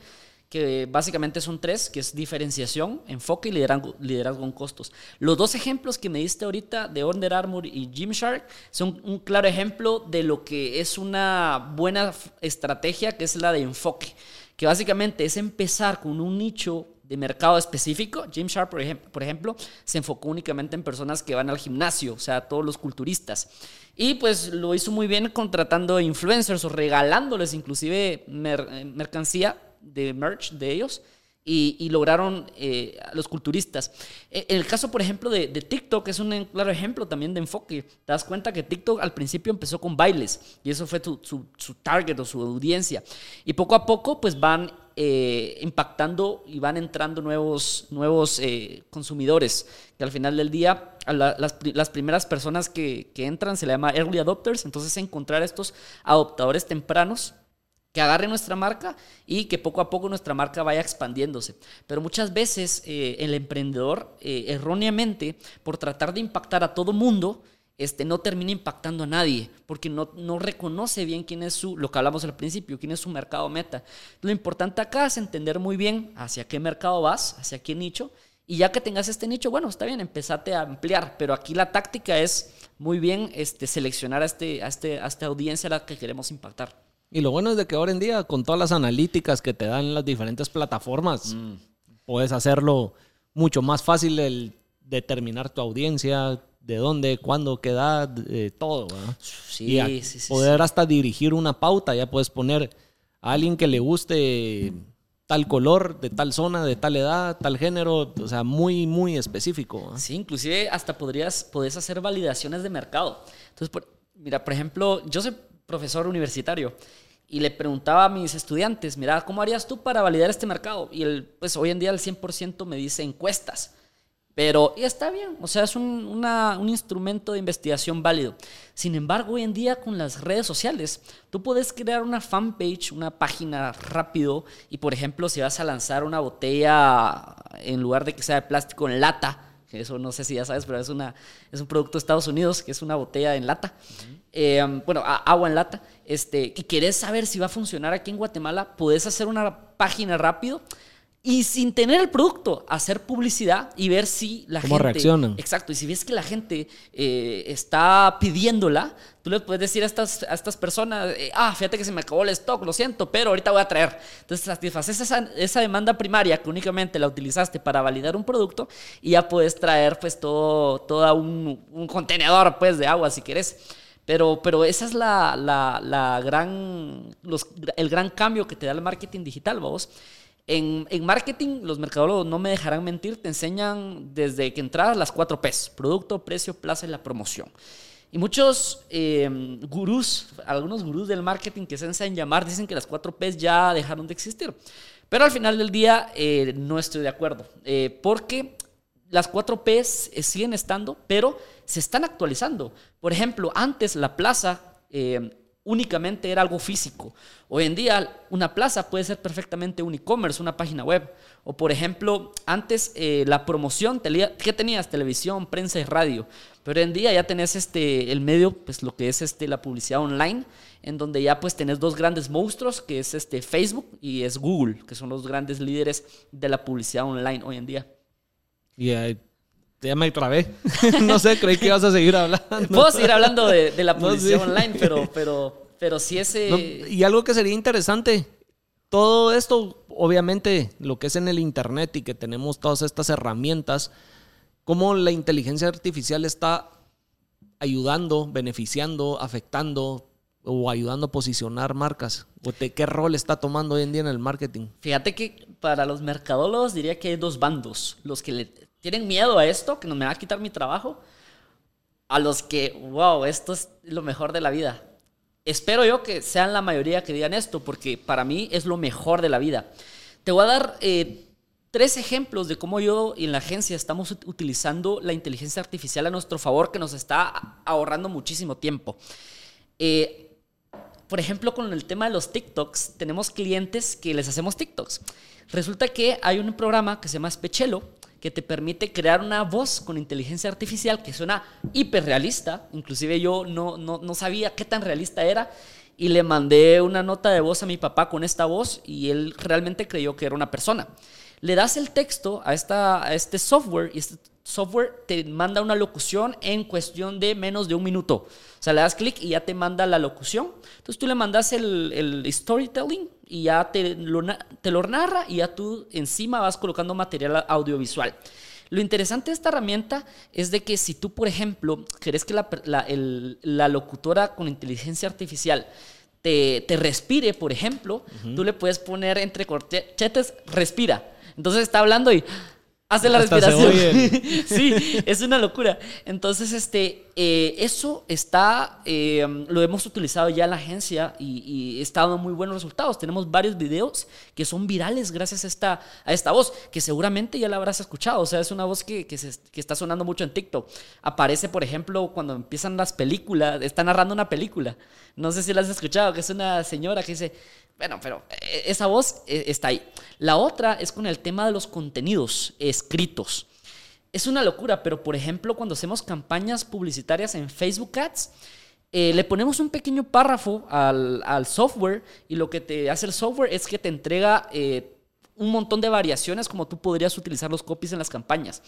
que básicamente son tres, que es diferenciación, enfoque y liderazgo, liderazgo en costos. Los dos ejemplos que me diste ahorita de Under Armour y Gymshark son un claro ejemplo de lo que es una buena estrategia, que es la de enfoque, que básicamente es empezar con un nicho de mercado específico. Por, ejemplo, por ejemplo, se enfocó únicamente en personas que van al gimnasio, o sea, todos los culturistas. Y pues lo hizo muy bien contratando influencers o regalándoles inclusive mercancía de merch de ellos y, lograron eh, los culturistas. E, en el caso, por ejemplo, de, TikTok, es un claro ejemplo también de enfoque. Te das cuenta que TikTok al principio empezó con bailes y eso fue su, target o su audiencia. Y poco a poco, pues van eh, impactando y van entrando nuevos, nuevos eh, consumidores, que al final del día las, las, primeras personas que, que entran se le llama early adopters, entonces encontrar estos adoptadores tempranos que agarre nuestra marca y que poco a poco nuestra marca vaya expandiéndose. Pero muchas veces eh, el emprendedor, eh, erróneamente, por tratar de impactar a todo mundo, este, no termina impactando a nadie, porque no, no reconoce bien quién es su, lo que hablamos al principio, quién es su mercado meta. Lo importante acá es entender muy bien hacia qué mercado vas, hacia qué nicho, y ya que tengas este nicho, bueno, está bien, empezate a ampliar, pero aquí la táctica es muy bien este, seleccionar a, este, a, este, a esta audiencia a la que queremos impactar. Y lo bueno es de que ahora en día, con todas las analíticas que te dan las diferentes plataformas, mm. puedes hacerlo mucho más fácil el determinar tu audiencia, de dónde, cuándo, qué edad, todo. Sí, y sí, sí, Poder hasta dirigir una pauta, ya puedes poner a alguien que le guste tal color, de tal zona, de tal edad, tal género, o sea, muy, muy específico. Sí, inclusive hasta podrías, podés hacer validaciones de mercado. Entonces, mira, por ejemplo, yo soy profesor universitario y le preguntaba a mis estudiantes, mira, ¿cómo harías tú para validar este mercado? Y el, pues hoy en día el 100% me dice encuestas. Pero y está bien, o sea, es un, un, instrumento de investigación válido. Sin embargo, hoy en día con las redes sociales, tú puedes crear una fanpage, una página rápido y, por ejemplo, si vas a lanzar una botella en lugar de que sea de plástico en lata, eso no sé si ya sabes, pero es, una, es un producto de Estados Unidos, que es una botella en lata. Eh, bueno, agua en lata. Este, y quieres saber si va a funcionar aquí en Guatemala, puedes hacer una página rápido y sin tener el producto, hacer publicidad y ver si la ¿Cómo gente... reaccionan? Exacto, y si ves que la gente eh, está pidiéndola, tú le puedes decir a estas, a estas personas, eh, ah, fíjate que se me acabó el stock, lo siento, pero ahorita voy a traer. Entonces satisfaces esa, esa demanda primaria que únicamente la utilizaste para validar un producto y ya puedes traer pues todo, todo un, un contenedor pues de agua si quieres. Pero, pero esa es la, la, la gran, los, el gran cambio que te da el marketing digital, vamos. En, marketing, los mercadólogos no me dejarán mentir, te enseñan desde que entras las cuatro P's, producto, precio, plaza y la promoción. Y muchos eh, gurús, algunos gurús del marketing que se enseñan llamar, dicen que las cuatro P's ya dejaron de existir. Pero al final del día eh, no estoy de acuerdo, eh, porque las cuatro P's siguen estando, pero se están actualizando. Por ejemplo, antes la plaza únicamente era algo físico. Hoy en día una plaza puede ser perfectamente un e-commerce, una página web. O por ejemplo, antes eh, la promoción, ¿qué tenías? Televisión, prensa y radio. Pero hoy en día ya tenés este, el medio, pues lo que es este, la publicidad online, en donde ya pues tenés dos grandes monstruos, que es este, Facebook y es Google, que son los grandes líderes de la publicidad online hoy en día. Y uh, ya me trabé. no sé, creí que ibas a seguir hablando. Puedo seguir hablando de, de la *laughs* publicidad online, pero, pero, pero sí ese... y algo que sería interesante, todo esto, obviamente, lo que es en el Internet y que tenemos todas estas herramientas, cómo la inteligencia artificial está ayudando, beneficiando, afectando o ayudando a posicionar marcas? ¿O ¿Qué rol está tomando hoy en día en el marketing? Fíjate que para los mercadólogos diría que hay dos bandos. Los que le tienen miedo a esto, que no me va a quitar mi trabajo, a los que, wow, esto es lo mejor de la vida. Espero yo que sean la mayoría que digan esto, porque para mí es lo mejor de la vida. Te voy a dar eh, tres ejemplos de cómo yo y en la agencia estamos utilizando la inteligencia artificial a nuestro favor, que nos está ahorrando muchísimo tiempo. Eh, por ejemplo, con el tema de los TikToks, tenemos clientes que les hacemos TikToks. Resulta que hay un programa que se llama Spechelo, que te permite crear una voz con inteligencia artificial que suena hiperrealista. Inclusive yo no, no, no sabía qué tan realista era y le mandé una nota de voz a mi papá con esta voz y él realmente creyó que era una persona. Le das el texto a, esta, a este software y este software te manda una locución en cuestión de menos de un minuto. O sea, le das clic y ya te manda la locución. Entonces tú le mandas el, el storytelling y ya te lo, te lo narra y ya tú encima vas colocando material audiovisual. Lo interesante de esta herramienta es de que si tú, por ejemplo, querés que la, la, la locutora con inteligencia artificial te, te respire, por ejemplo, tú le puedes poner entre corchetes, respira. Entonces está hablando y hace la respiración. *laughs* sí, es una locura. Entonces, este, eh, eso está, eh, lo hemos utilizado ya en la agencia y, está dando muy buenos resultados. Tenemos varios videos que son virales gracias a esta, a esta voz, que seguramente ya la habrás escuchado. O sea, es una voz que, que, que está sonando mucho en TikTok. Aparece, por ejemplo, cuando empiezan las películas, está narrando una película. No sé si la has escuchado, que es una señora que dice, bueno, pero eh, esa voz eh, está ahí. La otra es con el tema de los contenidos escritos. Es una locura, pero por ejemplo, cuando hacemos campañas publicitarias en Facebook Ads, eh, le ponemos un pequeño párrafo al, software y lo que te hace el software es que te entrega un montón de variaciones como tú podrías utilizar los copies en las campañas.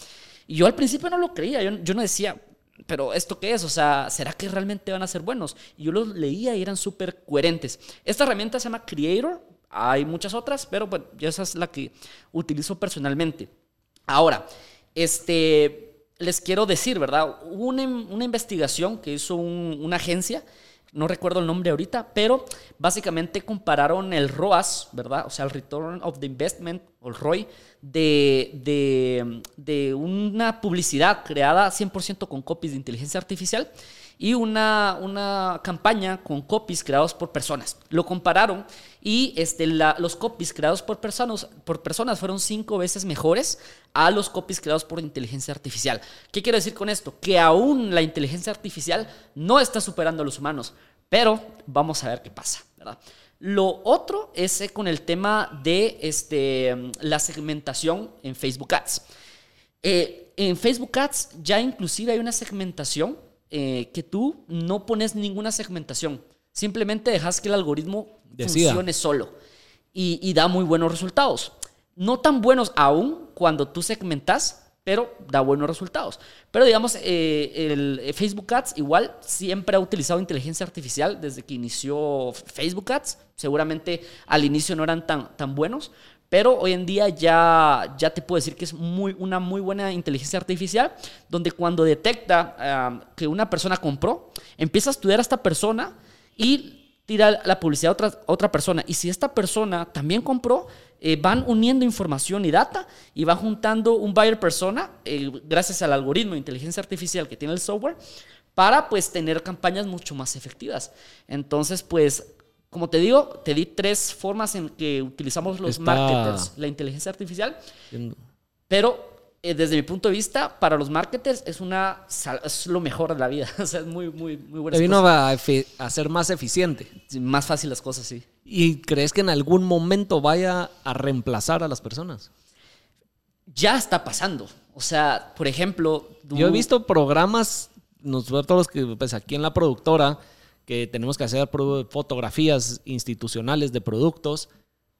Y yo al principio no lo creía, yo, yo no decía, pero ¿esto qué es? O sea, ¿será que realmente van a ser buenos? Y yo los leía y eran súper coherentes. Esta herramienta se llama Creator. Hay muchas otras, pero bueno, esa es la que utilizo personalmente. Ahora, este, les quiero decir, ¿verdad? Hubo una, una investigación que hizo una agencia no recuerdo el nombre ahorita, pero básicamente compararon el ROAS, ¿verdad? O sea, el Return of the Investment, o el ROI, de, de, una publicidad creada 100% con copies de inteligencia artificial y una, una campaña con copies creados por personas. Lo compararon y este, los copies creados por personas, por personas fueron cinco veces mejores a los copies creados por inteligencia artificial. ¿Qué quiero decir con esto? Que aún la inteligencia artificial no está superando a los humanos, pero vamos a ver qué pasa, ¿verdad? Lo otro es eh, con el tema de este, la segmentación en Facebook Ads. Eh, en Facebook Ads ya inclusive hay una segmentación eh, que tú no pones ninguna segmentación. Simplemente dejas que el algoritmo funcione solo y, da muy buenos resultados. no tan buenos aún cuando tú segmentas, pero da buenos resultados. Pero digamos, eh, el eh, Facebook Ads igual siempre ha utilizado inteligencia artificial desde que inició Facebook Ads. Seguramente al inicio no eran tan, tan buenos, pero hoy en día ya, ya te puedo decir que es muy, una muy buena inteligencia artificial, donde cuando detecta que una persona compró, empieza a estudiar a esta persona y tira la publicidad a otra, otra persona. Y si esta persona también compró, eh, van uniendo información y data y van juntando un buyer persona, eh, gracias al algoritmo de inteligencia artificial que tiene el software, para pues tener campañas mucho más efectivas. Entonces, pues como te digo, te di tres formas en que utilizamos los marketers la inteligencia artificial. Pero desde mi punto de vista, para los marketers es una es lo mejor de la vida. *laughs* o sea, es muy, muy, muy buena. Te vino a, a, ser más eficiente. más fácil las cosas, sí. ¿Y crees que en algún momento vaya a reemplazar a las personas? Ya está pasando. O sea, por ejemplo. Yo he visto programas, nosotros que pues aquí en la productora que tenemos que hacer fotografías institucionales de productos,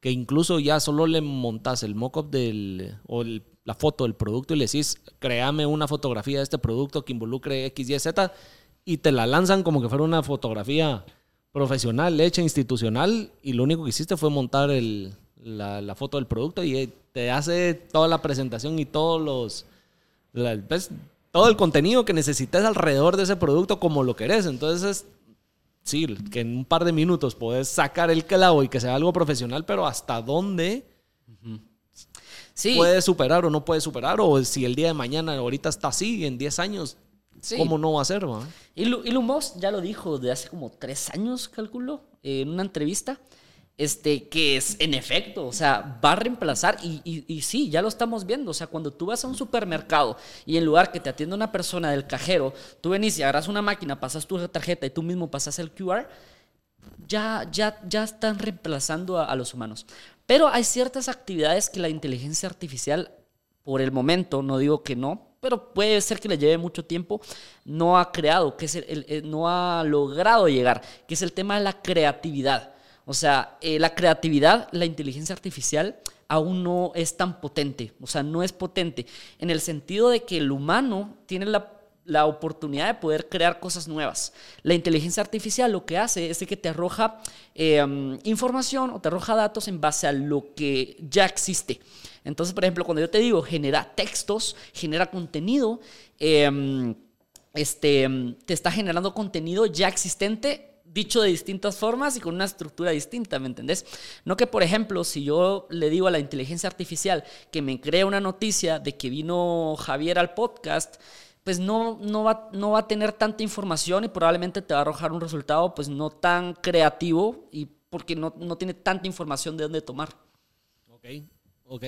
que incluso ya solo le montas el mock-up del, o la foto del producto y le decís, créame una fotografía de este producto que involucre X, Y, Z, y te la lanzan como que fuera una fotografía profesional, hecha institucional, y lo único que hiciste fue montar el, la, foto del producto y te hace toda la presentación y todos los... Pues, todo el contenido que necesites alrededor de ese producto como lo querés. Entonces sí, que en un par de minutos puedes sacar el clavo y que sea algo profesional, pero hasta dónde sí. puede superar o no puede superar, o si el día de mañana ahorita está así, en 10 años, ¿cómo no va a ser? Y Lumos ya lo dijo de hace como 3 años, calculo, en una entrevista este, que es en efecto, o sea, va a reemplazar y, y, sí, ya lo estamos viendo, o sea, cuando tú vas a un supermercado y en lugar que te atienda una persona del cajero, tú venís y agarras una máquina, pasas tu tarjeta y tú mismo pasas el QR, ya, ya, ya están reemplazando a, los humanos. Pero hay ciertas actividades que la inteligencia artificial, por el momento, no digo que no, pero puede ser que le lleve mucho tiempo, no ha creado, que es el, no ha logrado llegar, que es el tema de la creatividad. O sea, eh, la creatividad, la inteligencia artificial aún no es tan potente. O sea, no es potente en el sentido de que el humano tiene la, oportunidad de poder crear cosas nuevas. La inteligencia artificial lo que hace es que te arroja em, información o te arroja datos en base a lo que ya existe. Entonces, por ejemplo, cuando yo te digo genera textos, genera contenido, em, este, em, te está generando contenido ya existente dicho de distintas formas y con una estructura distinta, ¿me entendés? No que, por ejemplo, si yo le digo a la inteligencia artificial que me crea una noticia de que vino Javier al podcast, pues no, no, va, no va a tener tanta información y probablemente te va a arrojar un resultado pues no tan creativo y porque no, no tiene tanta información de dónde tomar. Ok, ok.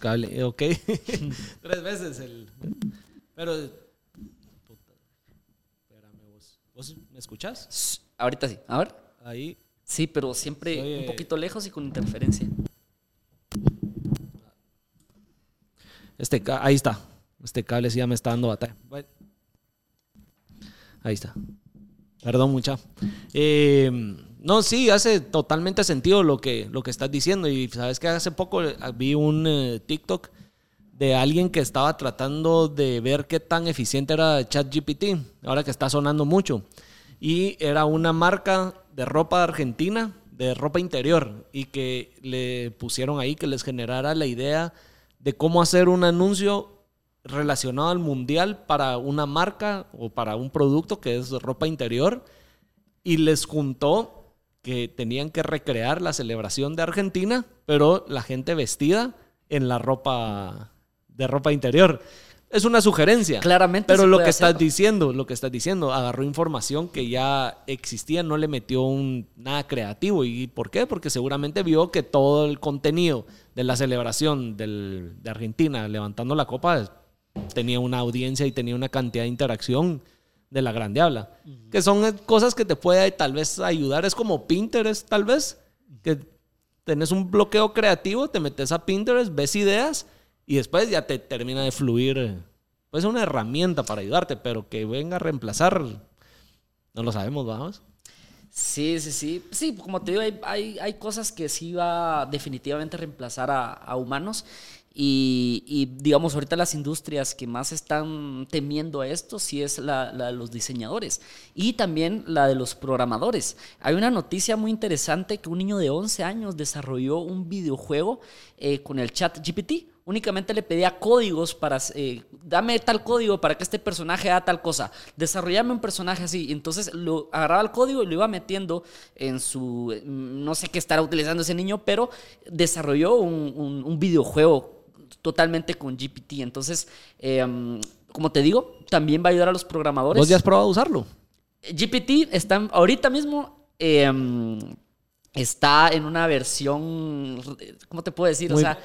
Cable, ok. *laughs* Tres veces el... Pero ¿Me escuchas? Ahorita sí. A ver. Ahí. Sí, pero siempre un poquito lejos y con interferencia. Este, ahí está. Este cable sí ya me está dando batalla. Ahí está. Perdón, mucha. Eh, no, sí, hace totalmente sentido lo que, lo que estás diciendo. Y sabes que hace poco vi un eh, TikTok de alguien que estaba tratando de ver qué tan eficiente era ChatGPT, ahora que está sonando mucho. Y era una marca de ropa argentina, de ropa interior, y que le pusieron ahí que les generara la idea de cómo hacer un anuncio relacionado al mundial para una marca o para un producto que es ropa interior, y les juntó que tenían que recrear la celebración de Argentina, pero la gente vestida en la ropa de ropa interior. Es una sugerencia. Claramente. Pero lo que estás diciendo, lo que estás diciendo, agarró información que ya existía, no le metió un, nada creativo. ¿Y por qué? Porque seguramente vio que todo el contenido de la celebración del, de Argentina levantando la copa tenía una audiencia y tenía una cantidad de interacción de la gran diabla. Que son cosas que te puede tal vez ayudar. Es como Pinterest, tal vez. Que tenés un bloqueo creativo, te metes a Pinterest, ves ideas y después ya te termina de fluir. Pues una herramienta para ayudarte, pero que venga a reemplazar, no lo sabemos, vamos. Sí, sí, sí. Sí, como te digo, hay, hay, cosas que sí va definitivamente a reemplazar a, humanos. Y, digamos, ahorita las industrias que más están temiendo a esto sí es la, de los diseñadores y también la de los programadores. Hay una noticia muy interesante que un niño de 11 años desarrolló un videojuego eh, con el chat GPT únicamente le pedía códigos para, eh, dame tal código para que este personaje haga tal cosa, desarrollame un personaje así. Entonces lo agarraba el código y lo iba metiendo en su, no sé qué estará utilizando ese niño, pero desarrolló un, videojuego totalmente con GPT. Entonces, em, como te digo, también va a ayudar a los programadores. ¿Vos ya has probado a usarlo? GPT está ahorita mismo... Em, está en una versión, ¿cómo te puedo decir? o sea,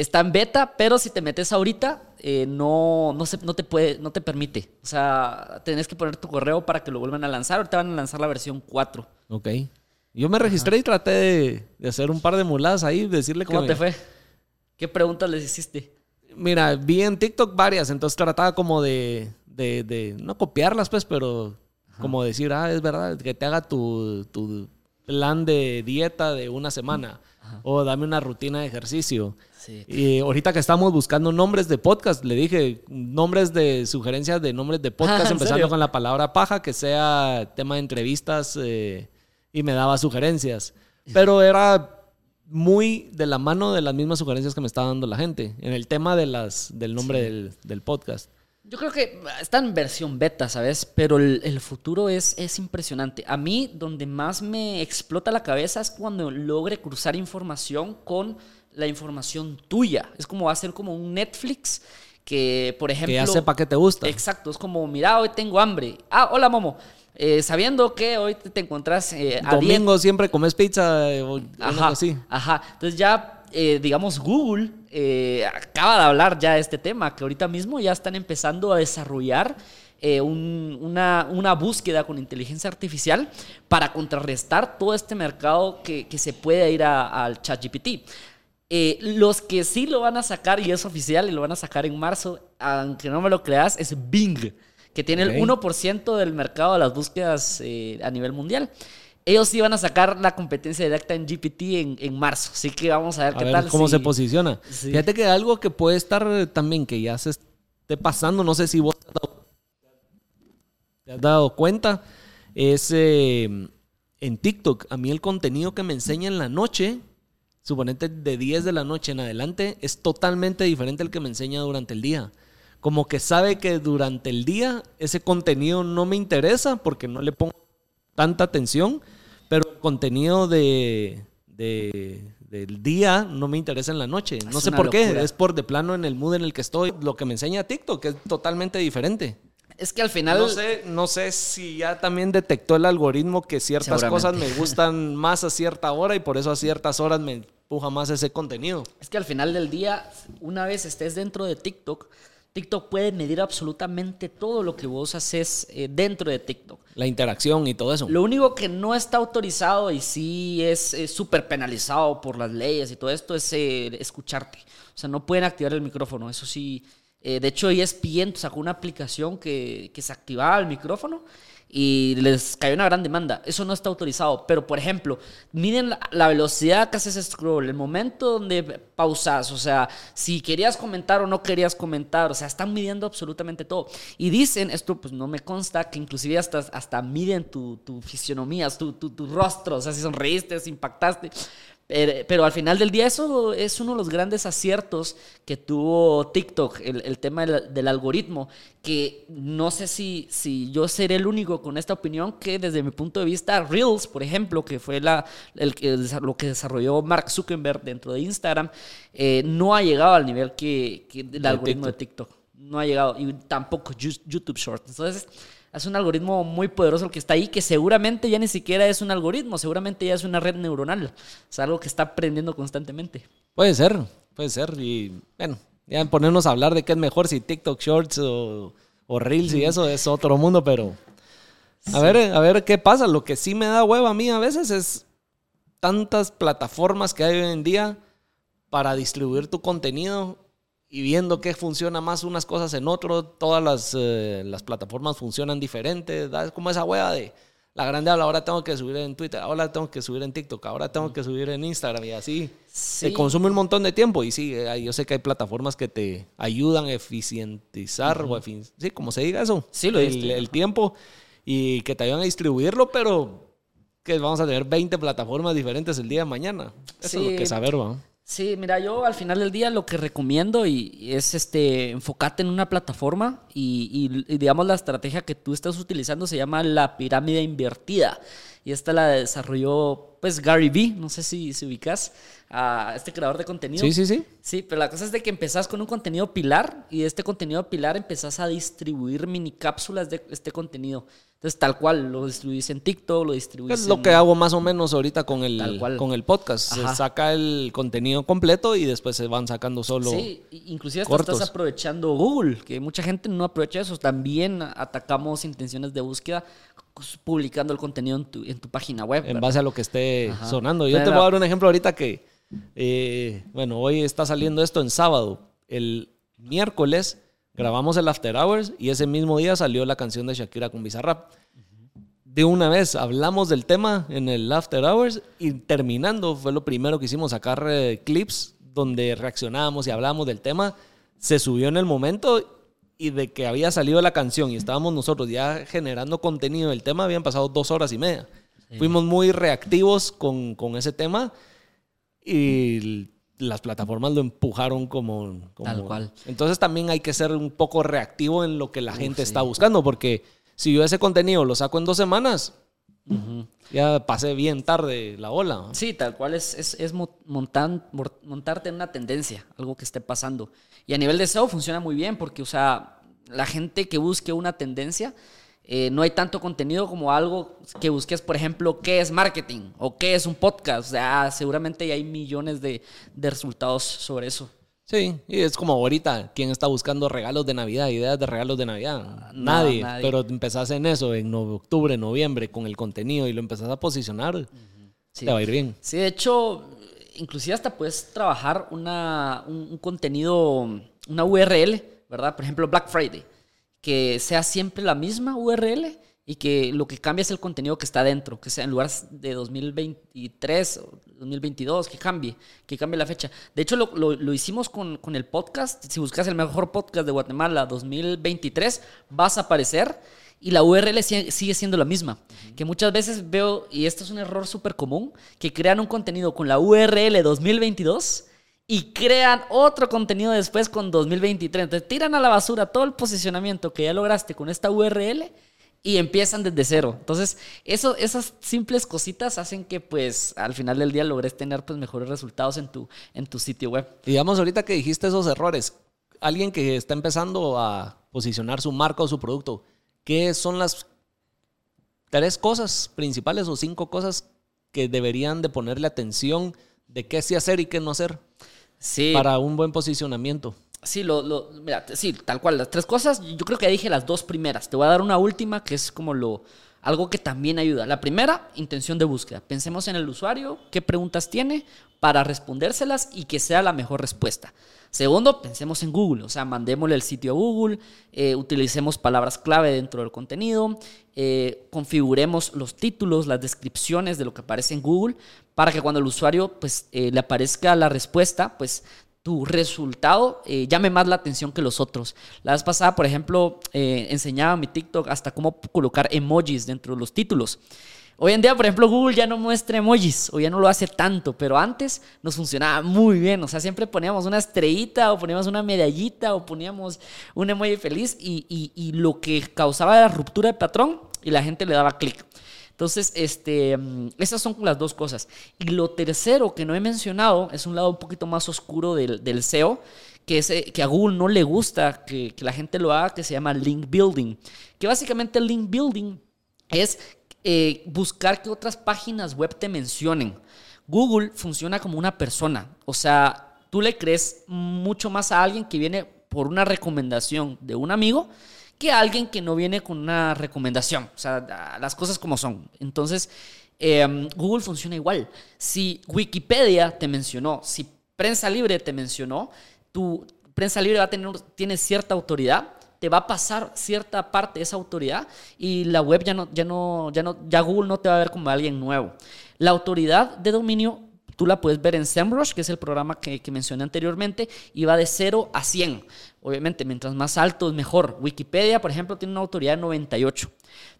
Está en beta, pero si te metes ahorita, eh, no, no, se, no, te puede, no te permite. O sea, tenés que poner tu correo para que lo vuelvan a lanzar. Ahorita van a lanzar la versión 4. Ok. Yo me registré y traté de, hacer un par de muladas ahí, decirle ¿Cómo te fue? ¿Qué preguntas les hiciste? Mira, vi en TikTok varias, entonces trataba como de, de, no copiarlas, pues, pero como decir, ah, es verdad, que te haga tu, tu plan de dieta de una semana o dame una rutina de ejercicio. Y ahorita que estamos buscando nombres de podcast, le dije nombres de sugerencias de nombres de podcast, *laughs* empezando con la palabra paja, que sea tema de entrevistas eh, y me daba sugerencias. Pero era muy de la mano de las mismas sugerencias que me estaba dando la gente en el tema de las, del nombre del, del, podcast. Yo creo que está en versión beta, ¿sabes? Pero el, el, futuro es, es impresionante. A mí, donde más me explota la cabeza es cuando logre cruzar información con la información tuya. Es como va a ser como un Netflix que, por ejemplo... Que ya sepa que te gusta. Exacto, es como, mira, hoy tengo hambre. Ah, hola, Momo. Eh, sabiendo que hoy te, encuentras eh, Domingo siempre comes pizza eh, o ajá, así. Ajá, entonces ya, digamos, Google acaba de hablar ya de este tema, que ahorita mismo ya están empezando a desarrollar una, una, búsqueda con inteligencia artificial para contrarrestar todo este mercado que, que se puede ir al ChatGPT. Eh, los que sí lo van a sacar, y es oficial, y lo van a sacar en marzo, aunque no me lo creas, es Bing, que tiene el 1% del mercado de las búsquedas eh, a nivel mundial. Ellos sí van a sacar la competencia directa en GPT en, en marzo, así que vamos a ver qué tal. ¿Cómo se posiciona? Fíjate que algo que puede estar también, que ya se esté pasando, no sé si vos te has dado, cuenta, es eh, en TikTok. A mí el contenido que me enseña en la noche suponete de 10 de la noche en adelante, es totalmente diferente al que me enseña durante el día. Como que sabe que durante el día ese contenido no me interesa porque no le pongo tanta atención, pero el contenido de, del día no me interesa en la noche. No sé por qué, es por de plano en el mood en el que estoy. Lo que me enseña TikTok es totalmente diferente. Es que al final. No sé, no sé si ya también detectó el algoritmo que ciertas cosas me gustan más a cierta hora y por eso a ciertas horas me empuja más ese contenido. Es que al final del día, una vez estés dentro de TikTok, TikTok puede medir absolutamente todo lo que vos haces eh, dentro de TikTok. La interacción y todo eso. Lo único que no está autorizado y sí es súper penalizado por las leyes y todo esto es eh, escucharte. O sea, no pueden activar el micrófono. Eso sí eh, de hecho, ESPN sacó una aplicación que, que se activaba el micrófono y les cayó una gran demanda. Eso no está autorizado. Pero, por ejemplo, miden la, velocidad que haces scroll, el momento donde pausas, o sea, si querías comentar o no querías comentar, o sea, están midiendo absolutamente todo. Y dicen, esto pues no me consta, que inclusive hasta, hasta miden tu, tu fisionomía, tu, tu, tu rostro, o sea, si sonreíste, si impactaste. Pero, al final del día eso es uno de los grandes aciertos que tuvo TikTok, el, tema del, algoritmo, que no sé si, si yo seré el único con esta opinión, que desde mi punto de vista Reels, por ejemplo, que fue la, el, lo que desarrolló Mark Zuckerberg dentro de Instagram, eh, no ha llegado al nivel que, que el algoritmo de TikTok. No ha llegado, y tampoco YouTube Shorts. Entonces es un algoritmo muy poderoso el que está ahí, que seguramente ya ni siquiera es un algoritmo, seguramente ya es una red neuronal. Es algo que está aprendiendo constantemente. Puede ser, puede ser. Y bueno, ya ponernos a hablar de qué es mejor, si TikTok Shorts o, Reels y eso es otro mundo, pero a ver, a ver qué pasa. Lo que sí me da hueva a mí a veces es tantas plataformas que hay hoy en día para distribuir tu contenido y viendo qué funciona más unas cosas en otro, todas las, eh, las plataformas funcionan diferentes, es como esa hueá de, la grande habla, ahora tengo que subir en Twitter, ahora tengo que subir en TikTok, ahora tengo que subir en Instagram y así. Se consume un montón de tiempo y sí, yo sé que hay plataformas que te ayudan a eficientizar o sí, como se diga eso, sí, lo el, el tiempo y que te ayudan a distribuirlo, pero que vamos a tener 20 plataformas diferentes el día de mañana. Eso es lo que saber, ¿va? Sí, mira, yo al final del día lo que recomiendo y, es este enfocarte en una plataforma y, digamos la estrategia que tú estás utilizando se llama la pirámide invertida y esta la desarrolló pues Gary Vee, no sé si, si ubicas a este creador de contenido. Sí, sí, sí. Sí, pero la cosa es de que empezás con un contenido pilar y de este contenido pilar empezás a distribuir mini cápsulas de este contenido. Entonces, tal cual, lo distribuís en TikTok, lo distribuís Es lo que hago más o menos ahorita con el, con el podcast. Se saca el contenido completo y después se van sacando solo Sí, inclusive hasta estás aprovechando Google, que mucha gente no aprovecha eso. También atacamos intenciones de búsqueda publicando el contenido en tu, en tu página web. En base a lo que esté sonando. Yo te voy a dar un ejemplo ahorita que, eh, bueno, hoy está saliendo esto en sábado. El miércoles Grabamos el After Hours y ese mismo día salió la canción de Shakira con Bizarrap. De una vez hablamos del tema en el After Hours y terminando fue lo primero que hicimos, sacar eh, clips donde reaccionábamos y hablábamos del tema. Se subió en el momento y de que había salido la canción y estábamos nosotros ya generando contenido del tema, habían pasado dos horas y media. Fuimos muy reactivos con, con ese tema y las plataformas lo empujaron como, Tal cual. Entonces también hay que ser un poco reactivo en lo que la gente está buscando, porque si yo ese contenido lo saco en dos semanas, ya pasé bien tarde la ola. Sí, tal cual es, es, es montarte en una tendencia, algo que esté pasando. Y a nivel de SEO funciona muy bien, porque, o sea, la gente que busque una tendencia eh, no hay tanto contenido como algo que busques, por ejemplo, qué es marketing o qué es un podcast. O sea, seguramente hay millones de, resultados sobre eso. Sí, y es como ahorita, ¿quién está buscando regalos de Navidad, ideas de regalos de Navidad? nadie, pero empezás en eso en octubre, noviembre, con el contenido y lo empezás a posicionar, te va a ir bien. Sí, de hecho, inclusive hasta puedes trabajar una, un contenido, una URL, ¿verdad? Por ejemplo, Black Friday que sea siempre la misma URL y que lo que cambie es el contenido que está dentro, que sea en lugar de 2023 o 2022, que cambie, que cambie la fecha. De hecho, lo, lo, hicimos con, con, el podcast. Si buscas el mejor podcast de Guatemala 2023, vas a aparecer y la URL sigue siendo la misma. Que muchas veces veo, y esto es un error súper común, que crean un contenido con la URL 2022 y crean otro contenido después con 2023. Entonces tiran a la basura todo el posicionamiento que ya lograste con esta URL y empiezan desde cero. Entonces, eso, esas simples cositas hacen que pues al final del día logres tener pues mejores resultados en tu, en tu sitio web. Digamos, ahorita que dijiste esos errores, alguien que está empezando a posicionar su marca o su producto, ¿qué son las tres cosas principales o cinco cosas que deberían de ponerle atención de qué sí hacer y qué no hacer? Para un buen posicionamiento. Sí, lo, lo, mira, sí, tal cual. Las tres cosas, yo creo que ya dije las dos primeras. Te voy a dar una última que es como lo, algo que también ayuda. La primera, intención de búsqueda. Pensemos en el usuario, qué preguntas tiene para respondérselas y que sea la mejor respuesta. Segundo, pensemos en Google, o sea, mandémosle el sitio a Google, eh, utilicemos palabras clave dentro del contenido, eh, configuremos los títulos, las descripciones de lo que aparece en Google, para que cuando el usuario pues, eh, le aparezca la respuesta, pues tu resultado llame más la atención que los otros. La vez pasada, por ejemplo, enseñaba en mi TikTok hasta cómo colocar emojis dentro de los títulos. Hoy en día, por ejemplo, Google ya no muestra emojis o ya no lo hace tanto, pero antes nos funcionaba muy bien. O sea, siempre poníamos una estrellita o poníamos una medallita o poníamos un emoji feliz y, lo que causaba era ruptura de patrón y la gente le daba clic. Entonces, este, mm, esas son las dos cosas. Y lo tercero que no he mencionado es un lado un poquito más oscuro del, SEO, que, es, eh, que a Google no le gusta que, que la gente lo haga, que se llama link building. Que básicamente el link building es eh, buscar que otras páginas web te mencionen. Google funciona como una persona, o sea, tú le crees mucho más a alguien que viene por una recomendación de un amigo que alguien que no viene con una recomendación, o sea, las cosas como son. Entonces, em, Google funciona igual. Si Wikipedia te mencionó, si Prensa Libre te mencionó, tu Prensa Libre va a tener, tiene cierta autoridad te va a pasar cierta parte de esa autoridad y la web ya no, ya no, ya no, ya Google no te va a ver como alguien nuevo. La autoridad de dominio Tú la puedes ver en SEMrush, que es el programa que, mencioné anteriormente, y va de 0 a 100. Obviamente, mientras más alto es mejor. Wikipedia, por ejemplo, tiene una autoridad de 98.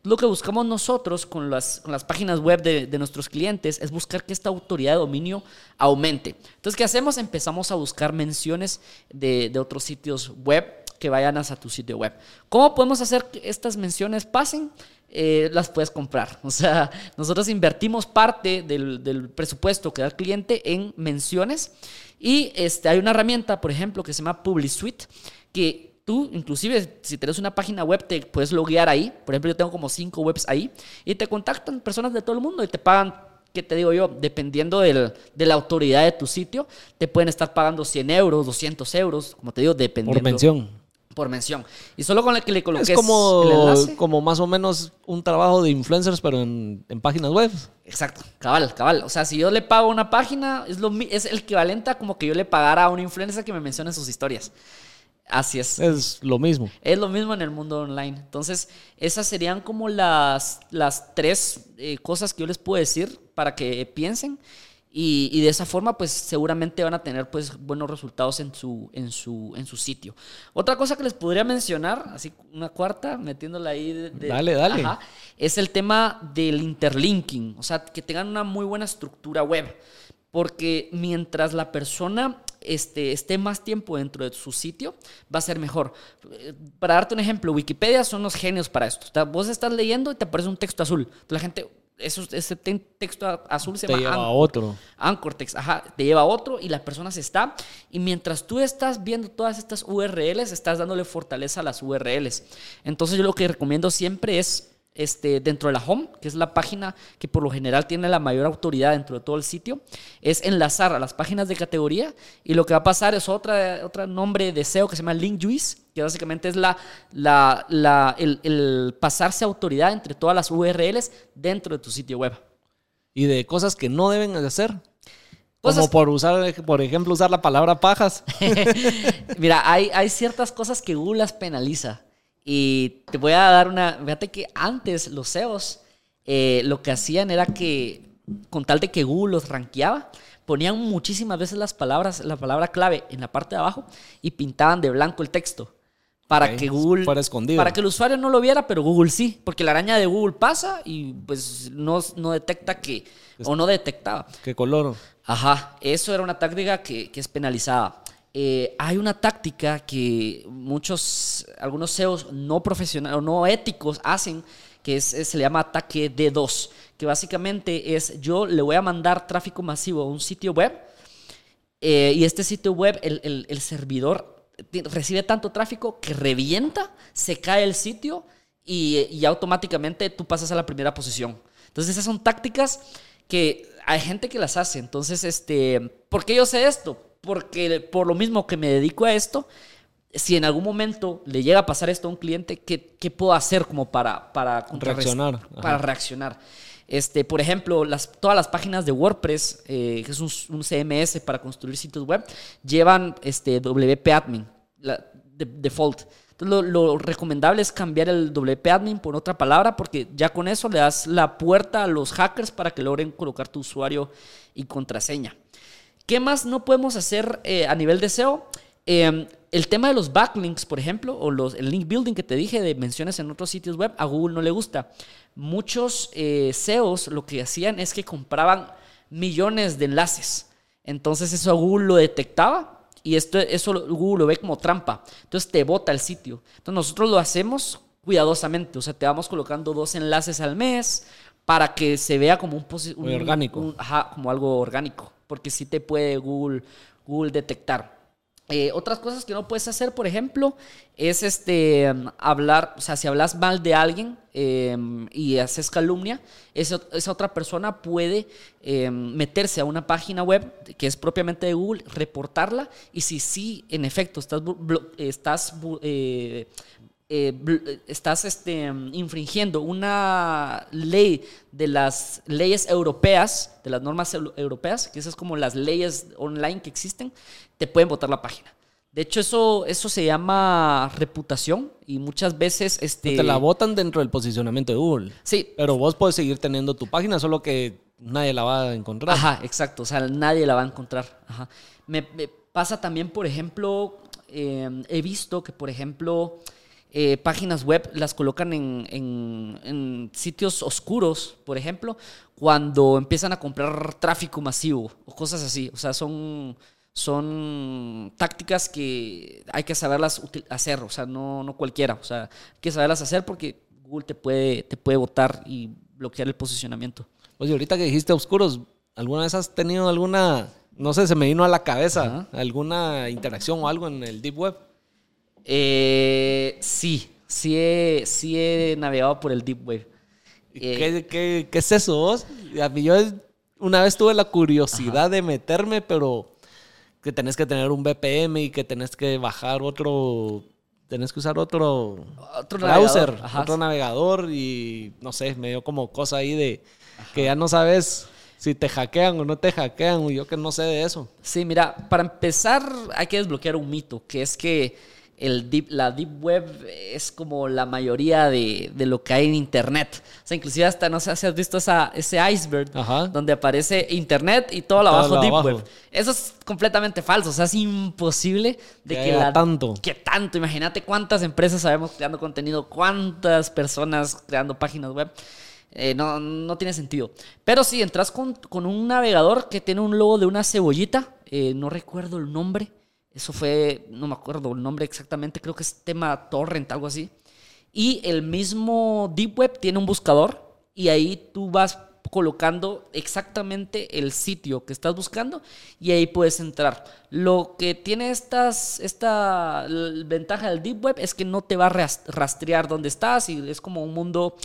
Lo que buscamos nosotros con las, con las páginas web de, de, nuestros clientes es buscar que esta autoridad de dominio aumente. Entonces, ¿qué hacemos? Empezamos a buscar menciones de, de otros sitios web que vayan a tu sitio web. ¿Cómo podemos hacer que estas menciones pasen? Eh, las puedes comprar. *laughs* O sea, nosotros invertimos parte del, presupuesto que da el cliente en menciones y este, hay una herramienta, por ejemplo, que se llama PubliSuite, que tú, inclusive, si tienes una página web, te puedes loguear ahí. Por ejemplo, yo tengo como cinco webs ahí y te contactan personas de todo el mundo y te pagan ¿qué te digo yo? Dependiendo del, de la autoridad de tu sitio, te pueden estar pagando 100 euros, 200 euros, como te digo, dependiendo. Por mención por mención. Y solo con el que le coloques es como, como más o menos un trabajo de influencers, pero en, páginas web. Exacto, cabal, cabal. O sea, si yo le pago una página, es, lo, es el equivalente a como que yo le pagara a un influencer que me mencione sus historias. Así es. Es lo mismo. Es lo mismo en el mundo online. Entonces, esas serían como las, las tres eh, cosas que yo les puedo decir para que piensen. Y, de esa forma, pues seguramente van a tener pues, buenos resultados en su, en, su, en su sitio. Otra cosa que les podría mencionar, así una cuarta, metiéndola ahí. De, dale, dale. es el tema del interlinking, o sea, que tengan una muy buena estructura web. Porque mientras la persona este, esté más tiempo dentro de su sitio, va a ser mejor. Para darte un ejemplo, Wikipedia son los genios para esto. Vos estás leyendo y te aparece un texto azul. La gente, eso, ese texto azul se te lleva a otro. Anchor text, ajá, te lleva a otro y la persona se está. Y mientras tú estás viendo todas estas URLs, estás dándole fortaleza a las URLs. Entonces yo lo que recomiendo siempre es este, dentro de la home, que es la página que por lo general tiene la mayor autoridad dentro de todo el sitio, es enlazar a las páginas de categoría y lo que va a pasar es otra, otro nombre de SEO que se llama link juice, que básicamente es la, la, el, pasarse autoridad entre todas las URLs dentro de tu sitio web. Y de cosas que no deben hacer. Como por usar, por ejemplo, usar la palabra pajas. *laughs* Mira, hay, hay ciertas cosas que Google las penaliza. Y te voy a dar una. Fíjate que antes los SEOs eh, lo que hacían era que, con tal de que Google los rankeaba, ponían muchísimas veces las palabras, la palabra clave en la parte de abajo y pintaban de blanco el texto. Para que Google. Para escondido. Para que el usuario no lo viera, pero Google sí. Porque la araña de Google pasa y pues no, no detecta que. o no detectaba. ¿Qué color? Ajá. Eso era una táctica que, que es penalizada. Eh, hay una táctica que muchos, algunos SEOs no profesionales o no éticos hacen, que es, se le llama ataque D2, que básicamente es yo le voy a mandar tráfico masivo a un sitio web eh, y este sitio web, el, el, servidor recibe tanto tráfico que revienta, se cae el sitio y, y automáticamente tú pasas a la primera posición. Entonces esas son tácticas que hay gente que las hace. Entonces, este, ¿por qué yo sé esto? Porque por lo mismo que me dedico a esto, si en algún momento le llega a pasar esto a un cliente, ¿qué, qué puedo hacer como para, para reaccionar? Para reaccionar. Este, por ejemplo, las, todas las páginas de WordPress, eh, que es un, CMS para construir sitios web, llevan este, WP Admin, la, default. Entonces, lo, lo, recomendable es cambiar el WP Admin por otra palabra, porque ya con eso le das la puerta a los hackers para que logren colocar tu usuario y contraseña. ¿Qué más no podemos hacer eh, a nivel de SEO? Em, el tema de los backlinks, por ejemplo, o los, el link building que te dije de menciones en otros sitios web, a Google no le gusta. Muchos eh, SEOs lo que hacían es que compraban millones de enlaces. Entonces eso a Google lo detectaba y esto, eso Google lo ve como trampa. Entonces te bota el sitio. Entonces nosotros lo hacemos cuidadosamente. O sea, te vamos colocando dos enlaces al mes para que se vea como un... un orgánico. ajá, como algo orgánico porque sí te puede Google, Google detectar. Eh, otras cosas que no puedes hacer, por ejemplo, es este, hablar, o sea, si hablas mal de alguien em, y haces calumnia, esa, esa otra persona puede em, meterse a una página web que es propiamente de Google, reportarla y si sí, en efecto, estás, estás eh, eh, eh, estás este, infringiendo una ley de las leyes europeas, de las normas europeas, que esas es como las leyes online que existen, te pueden botar la página. De hecho, eso, eso se llama reputación y muchas veces... Este... Te la botan dentro del posicionamiento de Google. Sí. Pero vos puedes seguir teniendo tu página, solo que nadie la va a encontrar. Ajá, exacto. O sea, nadie la va a encontrar. Ajá. Me, pasa también, por ejemplo, em, he visto que, por ejemplo, eh, páginas web las colocan en, en, sitios oscuros, por ejemplo, cuando empiezan a comprar tráfico masivo o cosas así. O sea, son son tácticas que hay que saberlas hacer, o sea, no, no cualquiera, o sea, hay que saberlas hacer porque Google te puede, te puede votar y bloquear el posicionamiento. Oye, ahorita que dijiste oscuros, ¿alguna vez has tenido alguna, no sé, se me vino a la cabeza, alguna interacción o algo en el Deep Web? Eh, sí, sí he, sí he navegado por el Deep Web. ¿Qué, qué, qué, es eso vos? A mí yo una vez tuve la curiosidad de meterme, pero que tenés que tener un VPN y que tenés que bajar otro, tenés que usar otro, otro browser, navegador. otro navegador y no sé, me dio como cosa ahí de que ya no sabes si te hackean o no te hackean, yo que no sé de eso. Sí, mira, para empezar hay que desbloquear un mito, que es que el deep, la Deep Web es como la mayoría de, de, lo que hay en Internet. O sea, inclusive hasta, no sé si has visto esa, ese iceberg donde aparece Internet y todo lo abajo Deep Web. Eso es completamente falso. O sea, es imposible de que, la... Tanto. Que tanto. Imagínate cuántas empresas sabemos creando contenido, cuántas personas creando páginas web. Eh, no, no, tiene sentido. Pero si entras con, con, un navegador que tiene un logo de una cebollita, eh, no recuerdo el nombre, eso fue, no me acuerdo el nombre exactamente, creo que es tema torrent, algo así. Y el mismo Deep Web tiene un buscador y ahí tú vas colocando exactamente el sitio que estás buscando y ahí puedes entrar. Lo que tiene estas, esta ventaja del Deep Web es que no te va a rastrear dónde estás y es como un mundo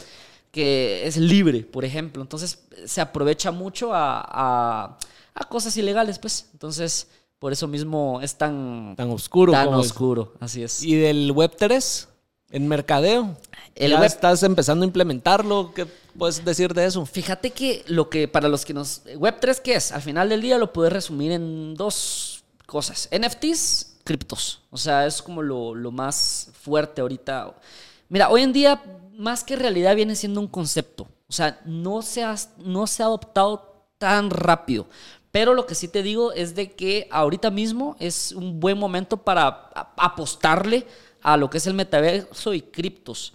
que es libre, por ejemplo. Entonces se aprovecha mucho a, a, a cosas ilegales, pues. Entonces por eso mismo es tan, tan oscuro. Tan oscuro, así es. ¿Y del Web 3? ¿En mercadeo? El ¿Ya estás empezando a implementarlo? ¿Qué puedes decir de eso? Fíjate que lo que para los que nos... Web 3, ¿qué es? Al final del día lo puedes resumir en dos cosas. NFTs, criptos. O sea, es como lo, lo más fuerte ahorita. Mira, hoy en día, más que realidad, viene siendo un concepto. O sea, no se ha, no se ha adoptado tan rápido. Pero lo que sí te digo es de que ahorita mismo es un buen momento para apostarle a lo que es el metaverso y criptos.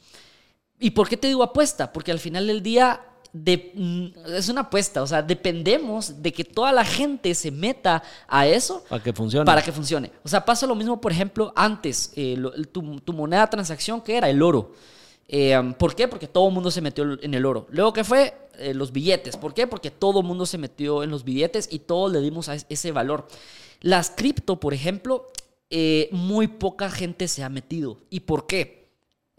¿Y por qué te digo apuesta? Porque al final del día mm, es una apuesta, o sea, dependemos de que toda la gente se meta a eso para que funcione. Para que funcione. O sea, pasa lo mismo, por ejemplo, antes, eh, tu, tu, moneda de transacción, que era el oro. Eh, ¿Por qué? Porque todo el mundo se metió en el oro. Luego, ¿qué fue? Eh, los billetes. ¿Por qué? Porque todo el mundo se metió en los billetes y todos le dimos a ese valor. Las cripto, por ejemplo, eh, muy poca gente se ha metido. ¿Y por qué?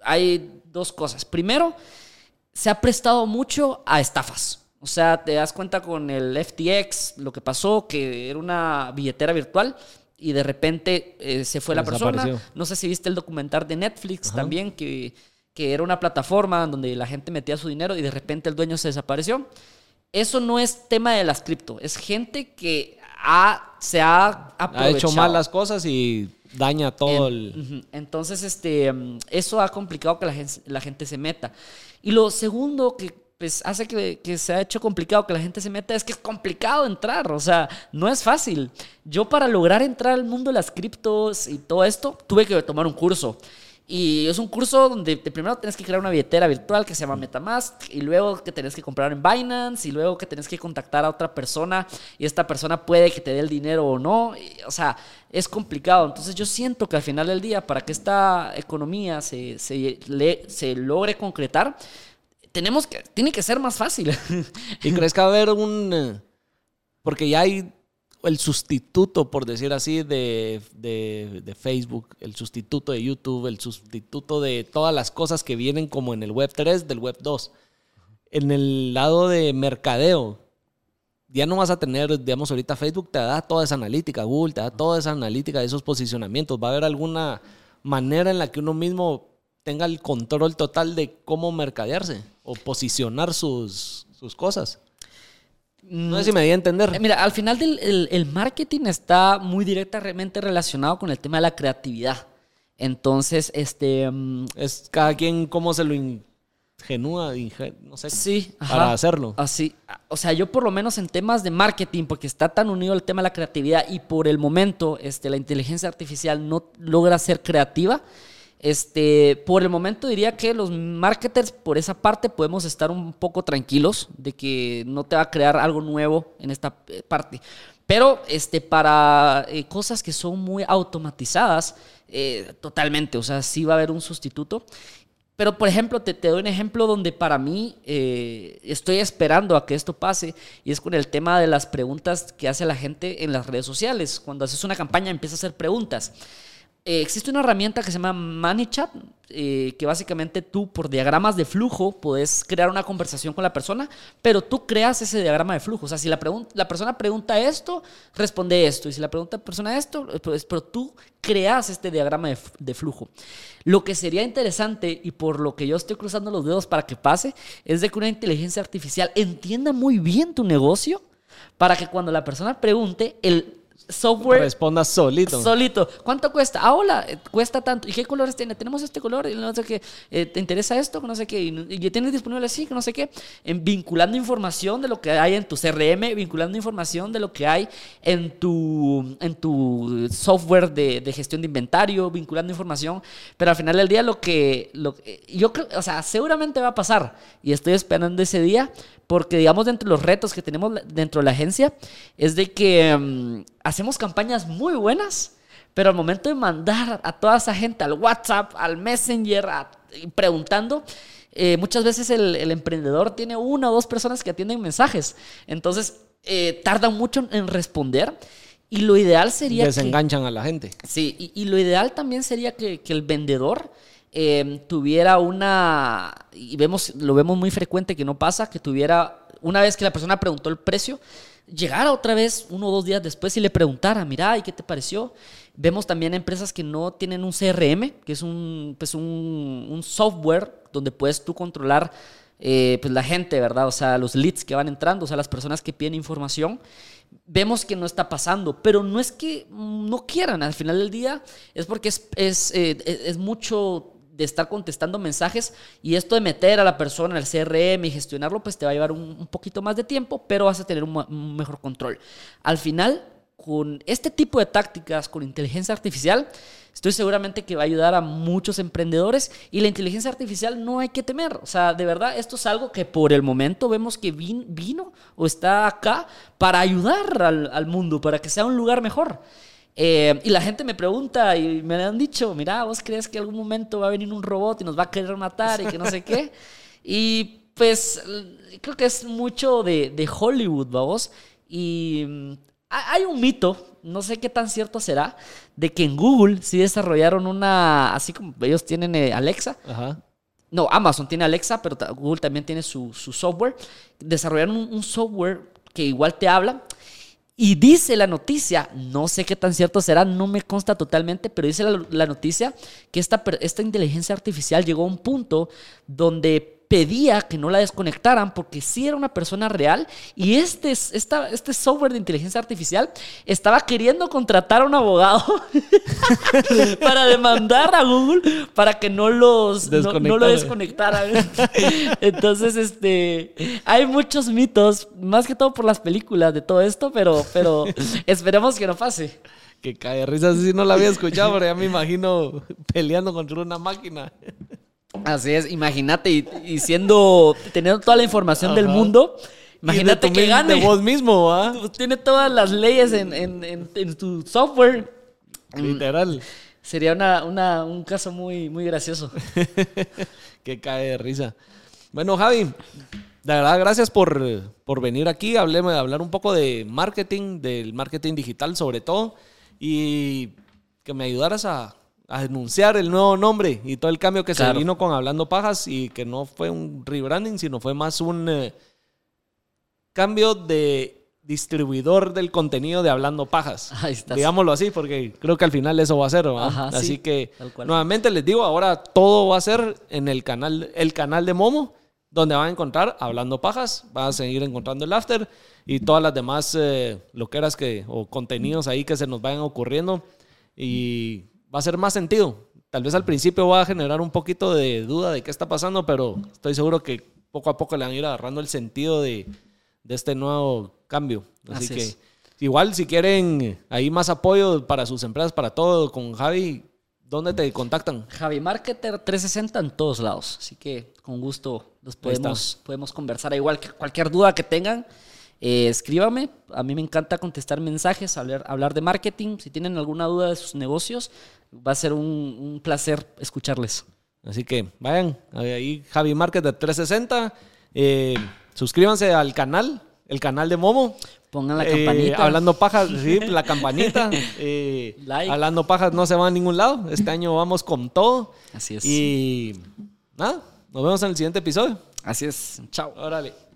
Hay dos cosas. Primero, se ha prestado mucho a estafas. O sea, te das cuenta con el FTX, lo que pasó, que era una billetera virtual y de repente se fue la persona. No sé si viste el documental de Netflix también, que que era una plataforma donde la gente metía su dinero y de repente el dueño se desapareció. Eso no es tema de las cripto, es gente que ha, se ha aprovechado. Ha hecho mal las cosas y daña todo el... Entonces, este, eso ha complicado que la gente, la gente se meta. Y lo segundo que pues, hace que, que, se ha hecho complicado que la gente se meta es que es complicado entrar, o sea, no es fácil. Yo para lograr entrar al mundo de las criptos y todo esto, tuve que tomar un curso. Y es un curso donde primero tienes que crear una billetera virtual que se llama Metamask y luego que tenés que comprar en Binance y luego que tenés que contactar a otra persona y esta persona puede que te dé el dinero o no. o sea, es complicado. Entonces yo siento que al final del día, para que esta economía se, se, se logre concretar, tenemos que, tiene que ser más fácil. *laughs* ¿Y crees que va a haber un... Eh, porque ya hay el sustituto, por decir así, de, Facebook, el sustituto de YouTube, el sustituto de todas las cosas que vienen como en el Web 3 del Web 2. En el lado de mercadeo, ya no vas a tener, digamos, ahorita Facebook te da toda esa analítica, Google te da toda esa analítica de esos posicionamientos. Va a haber alguna manera en la que uno mismo tenga el control total de cómo mercadearse o posicionar sus, sus cosas. No sé si me di a entender. Eh, Mira, al final del el, el marketing está muy directamente relacionado con el tema de la creatividad. Entonces, este... mm, Es cada quien cómo se lo ingenúa, inge- no sé, Sí, para ajá. hacerlo. Así, o sea, yo por lo menos en temas de marketing, porque está tan unido el tema de la creatividad y por el momento este, la inteligencia artificial no logra ser creativa, este, por el momento diría que los marketers por esa parte podemos estar un poco tranquilos de que no te va a crear algo nuevo en esta eh, parte. Pero este, para eh, cosas que son muy automatizadas, eh, totalmente, o sea, sí va a haber un sustituto. Pero, por ejemplo, te, te doy un ejemplo donde para mí estoy esperando a que esto pase y es con el tema de las preguntas que hace la gente en las redes sociales. Cuando haces una campaña empieza a hacer preguntas. Eh, existe una herramienta que se llama ManyChat, eh, que básicamente tú por diagramas de flujo puedes crear una conversación con la persona, pero tú creas ese diagrama de flujo. O sea, si la, persona pregunta esto, responde esto. Y si la pregunta persona esto, pues, pero tú creas este diagrama de, de flujo. Lo que sería interesante y por lo que yo estoy cruzando los dedos para que pase, es de que una inteligencia artificial entienda muy bien tu negocio para que cuando la persona pregunte, el software Responda solito. Solito. ¿Cuánto cuesta? Ah, hola, eh, cuesta tanto. ¿Y qué colores tiene? Tenemos este color y no sé qué. Eh, ¿Te interesa esto? No sé qué. Y, tienes disponible así, que no sé qué. En, vinculando información de lo que hay en tu CRM, vinculando información de lo que hay en tu, en tu software de, de gestión de inventario, vinculando información. Pero al final del día, lo que. Lo, que- yo creo, o sea, seguramente va a pasar. Y estoy esperando ese día. Porque, digamos, dentro de los retos que tenemos dentro de la agencia, es de que mm, hacemos campañas muy buenas, pero al momento de mandar a toda esa gente al WhatsApp, al Messenger, a- preguntando, eh, muchas veces el, el emprendedor tiene una o dos personas que atienden mensajes. Entonces, eh, tardan mucho en responder. Y lo ideal sería que... Desenganchan a la gente. Sí, y, y lo ideal también sería que, que el vendedor eh, tuviera una, y vemos, lo vemos muy frecuente que no pasa, que tuviera, una vez que la persona preguntó el precio, llegara otra vez uno o dos días después y le preguntara, mira, ¿y qué te pareció? Vemos también empresas que no tienen un CRM, que es un, pues un, software donde puedes tú controlar eh, pues la gente, ¿verdad? O sea, los leads que van entrando, o sea, las personas que piden información vemos que no está pasando, pero no es que no quieran, al final del día es porque es, es, eh, es mucho de estar contestando mensajes y esto de meter a la persona al CRM y gestionarlo, pues te va a llevar un, un poquito más de tiempo, pero vas a tener un, mejor control. Al final, con este tipo de tácticas, con inteligencia artificial, estoy seguramente que va a ayudar a muchos emprendedores y la inteligencia artificial no hay que temer. O sea, de verdad, esto es algo que por el momento vemos que vin- vino o está acá para ayudar al, al mundo, para que sea un lugar mejor. Eh, y la gente me pregunta y me han dicho, mira, ¿vos crees que algún momento va a venir un robot y nos va a querer matar y que no sé qué? *laughs* Y pues creo que es mucho de, de Hollywood, vamos. Y mm, ha- hay un mito, no sé qué tan cierto será, de que en Google sí desarrollaron una, así como ellos tienen eh, Alexa, Ajá. no, Amazon tiene Alexa, pero Google también tiene su, su software. Desarrollaron un, un software que igual te habla. Y dice la noticia, no sé qué tan cierto será, no me consta totalmente, pero dice la, noticia que esta, esta inteligencia artificial llegó a un punto donde pedía que no la desconectaran porque sí era una persona real y este, es- esta, este software de inteligencia artificial estaba queriendo contratar a un abogado *laughs* para demandar a Google para que no los no, no lo desconectaran. Entonces, este, hay muchos mitos, más que todo por las películas de todo esto, pero, pero esperemos que no pase. Que cae de risa, así no la había escuchado, pero ya me imagino peleando contra una máquina. Así es, imagínate y, y siendo teniendo toda la información del mundo, de imagínate que gane. De vos mismo, ¿ah? Tiene todas las leyes en, en- en- en tu software. Literal. Sería una, una- un caso muy, muy gracioso. *laughs* que cae de risa. Bueno, Javi, de verdad, gracias por, por venir aquí. Hablemos, hablar un poco de marketing, del marketing digital sobre todo, y que me ayudaras a, a denunciar el nuevo nombre y todo el cambio que Claro. se vino con Hablando Pajas y que no fue un rebranding, sino fue más un eh, cambio de distribuidor del contenido de Hablando Pajas. *laughs* Ahí está. Digámoslo así, porque creo que al final eso va a ser. Ajá, Así sí, que nuevamente les digo, ahora todo va a ser en el canal, el canal de Momo donde van a encontrar Hablando Pajas, van a seguir encontrando el After y todas las demás eh, loqueras que, o contenidos ahí que se nos vayan ocurriendo. Y va a ser más sentido. Tal vez al principio va a generar un poquito de duda de qué está pasando, pero estoy seguro que poco a poco le van a ir agarrando el sentido de, de este nuevo cambio. Así, que igual si quieren ahí más apoyo para sus empresas, para todo, con Javi, ¿dónde te contactan? Javi Marketer 360 en todos lados. Así que con gusto los podemos, podemos conversar. Igual que cualquier duda que tengan, eh, escríbame. A mí me encanta contestar mensajes, hablar, hablar de marketing. Si tienen alguna duda de sus negocios, va a ser un, placer escucharles. Así que vayan, ahí Javi Marketer 360. Eh, suscríbanse al canal, el canal de Momo. Pongan la campanita. Eh, hablando pajas, *laughs* sí, la campanita. Eh, hablando pajas no se va a ningún lado. Este año vamos con todo. Así es. Y nada, nos vemos en el siguiente episodio. Así es. Chao. Órale.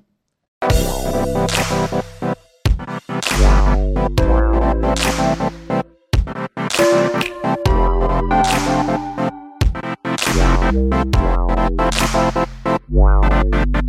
Wow.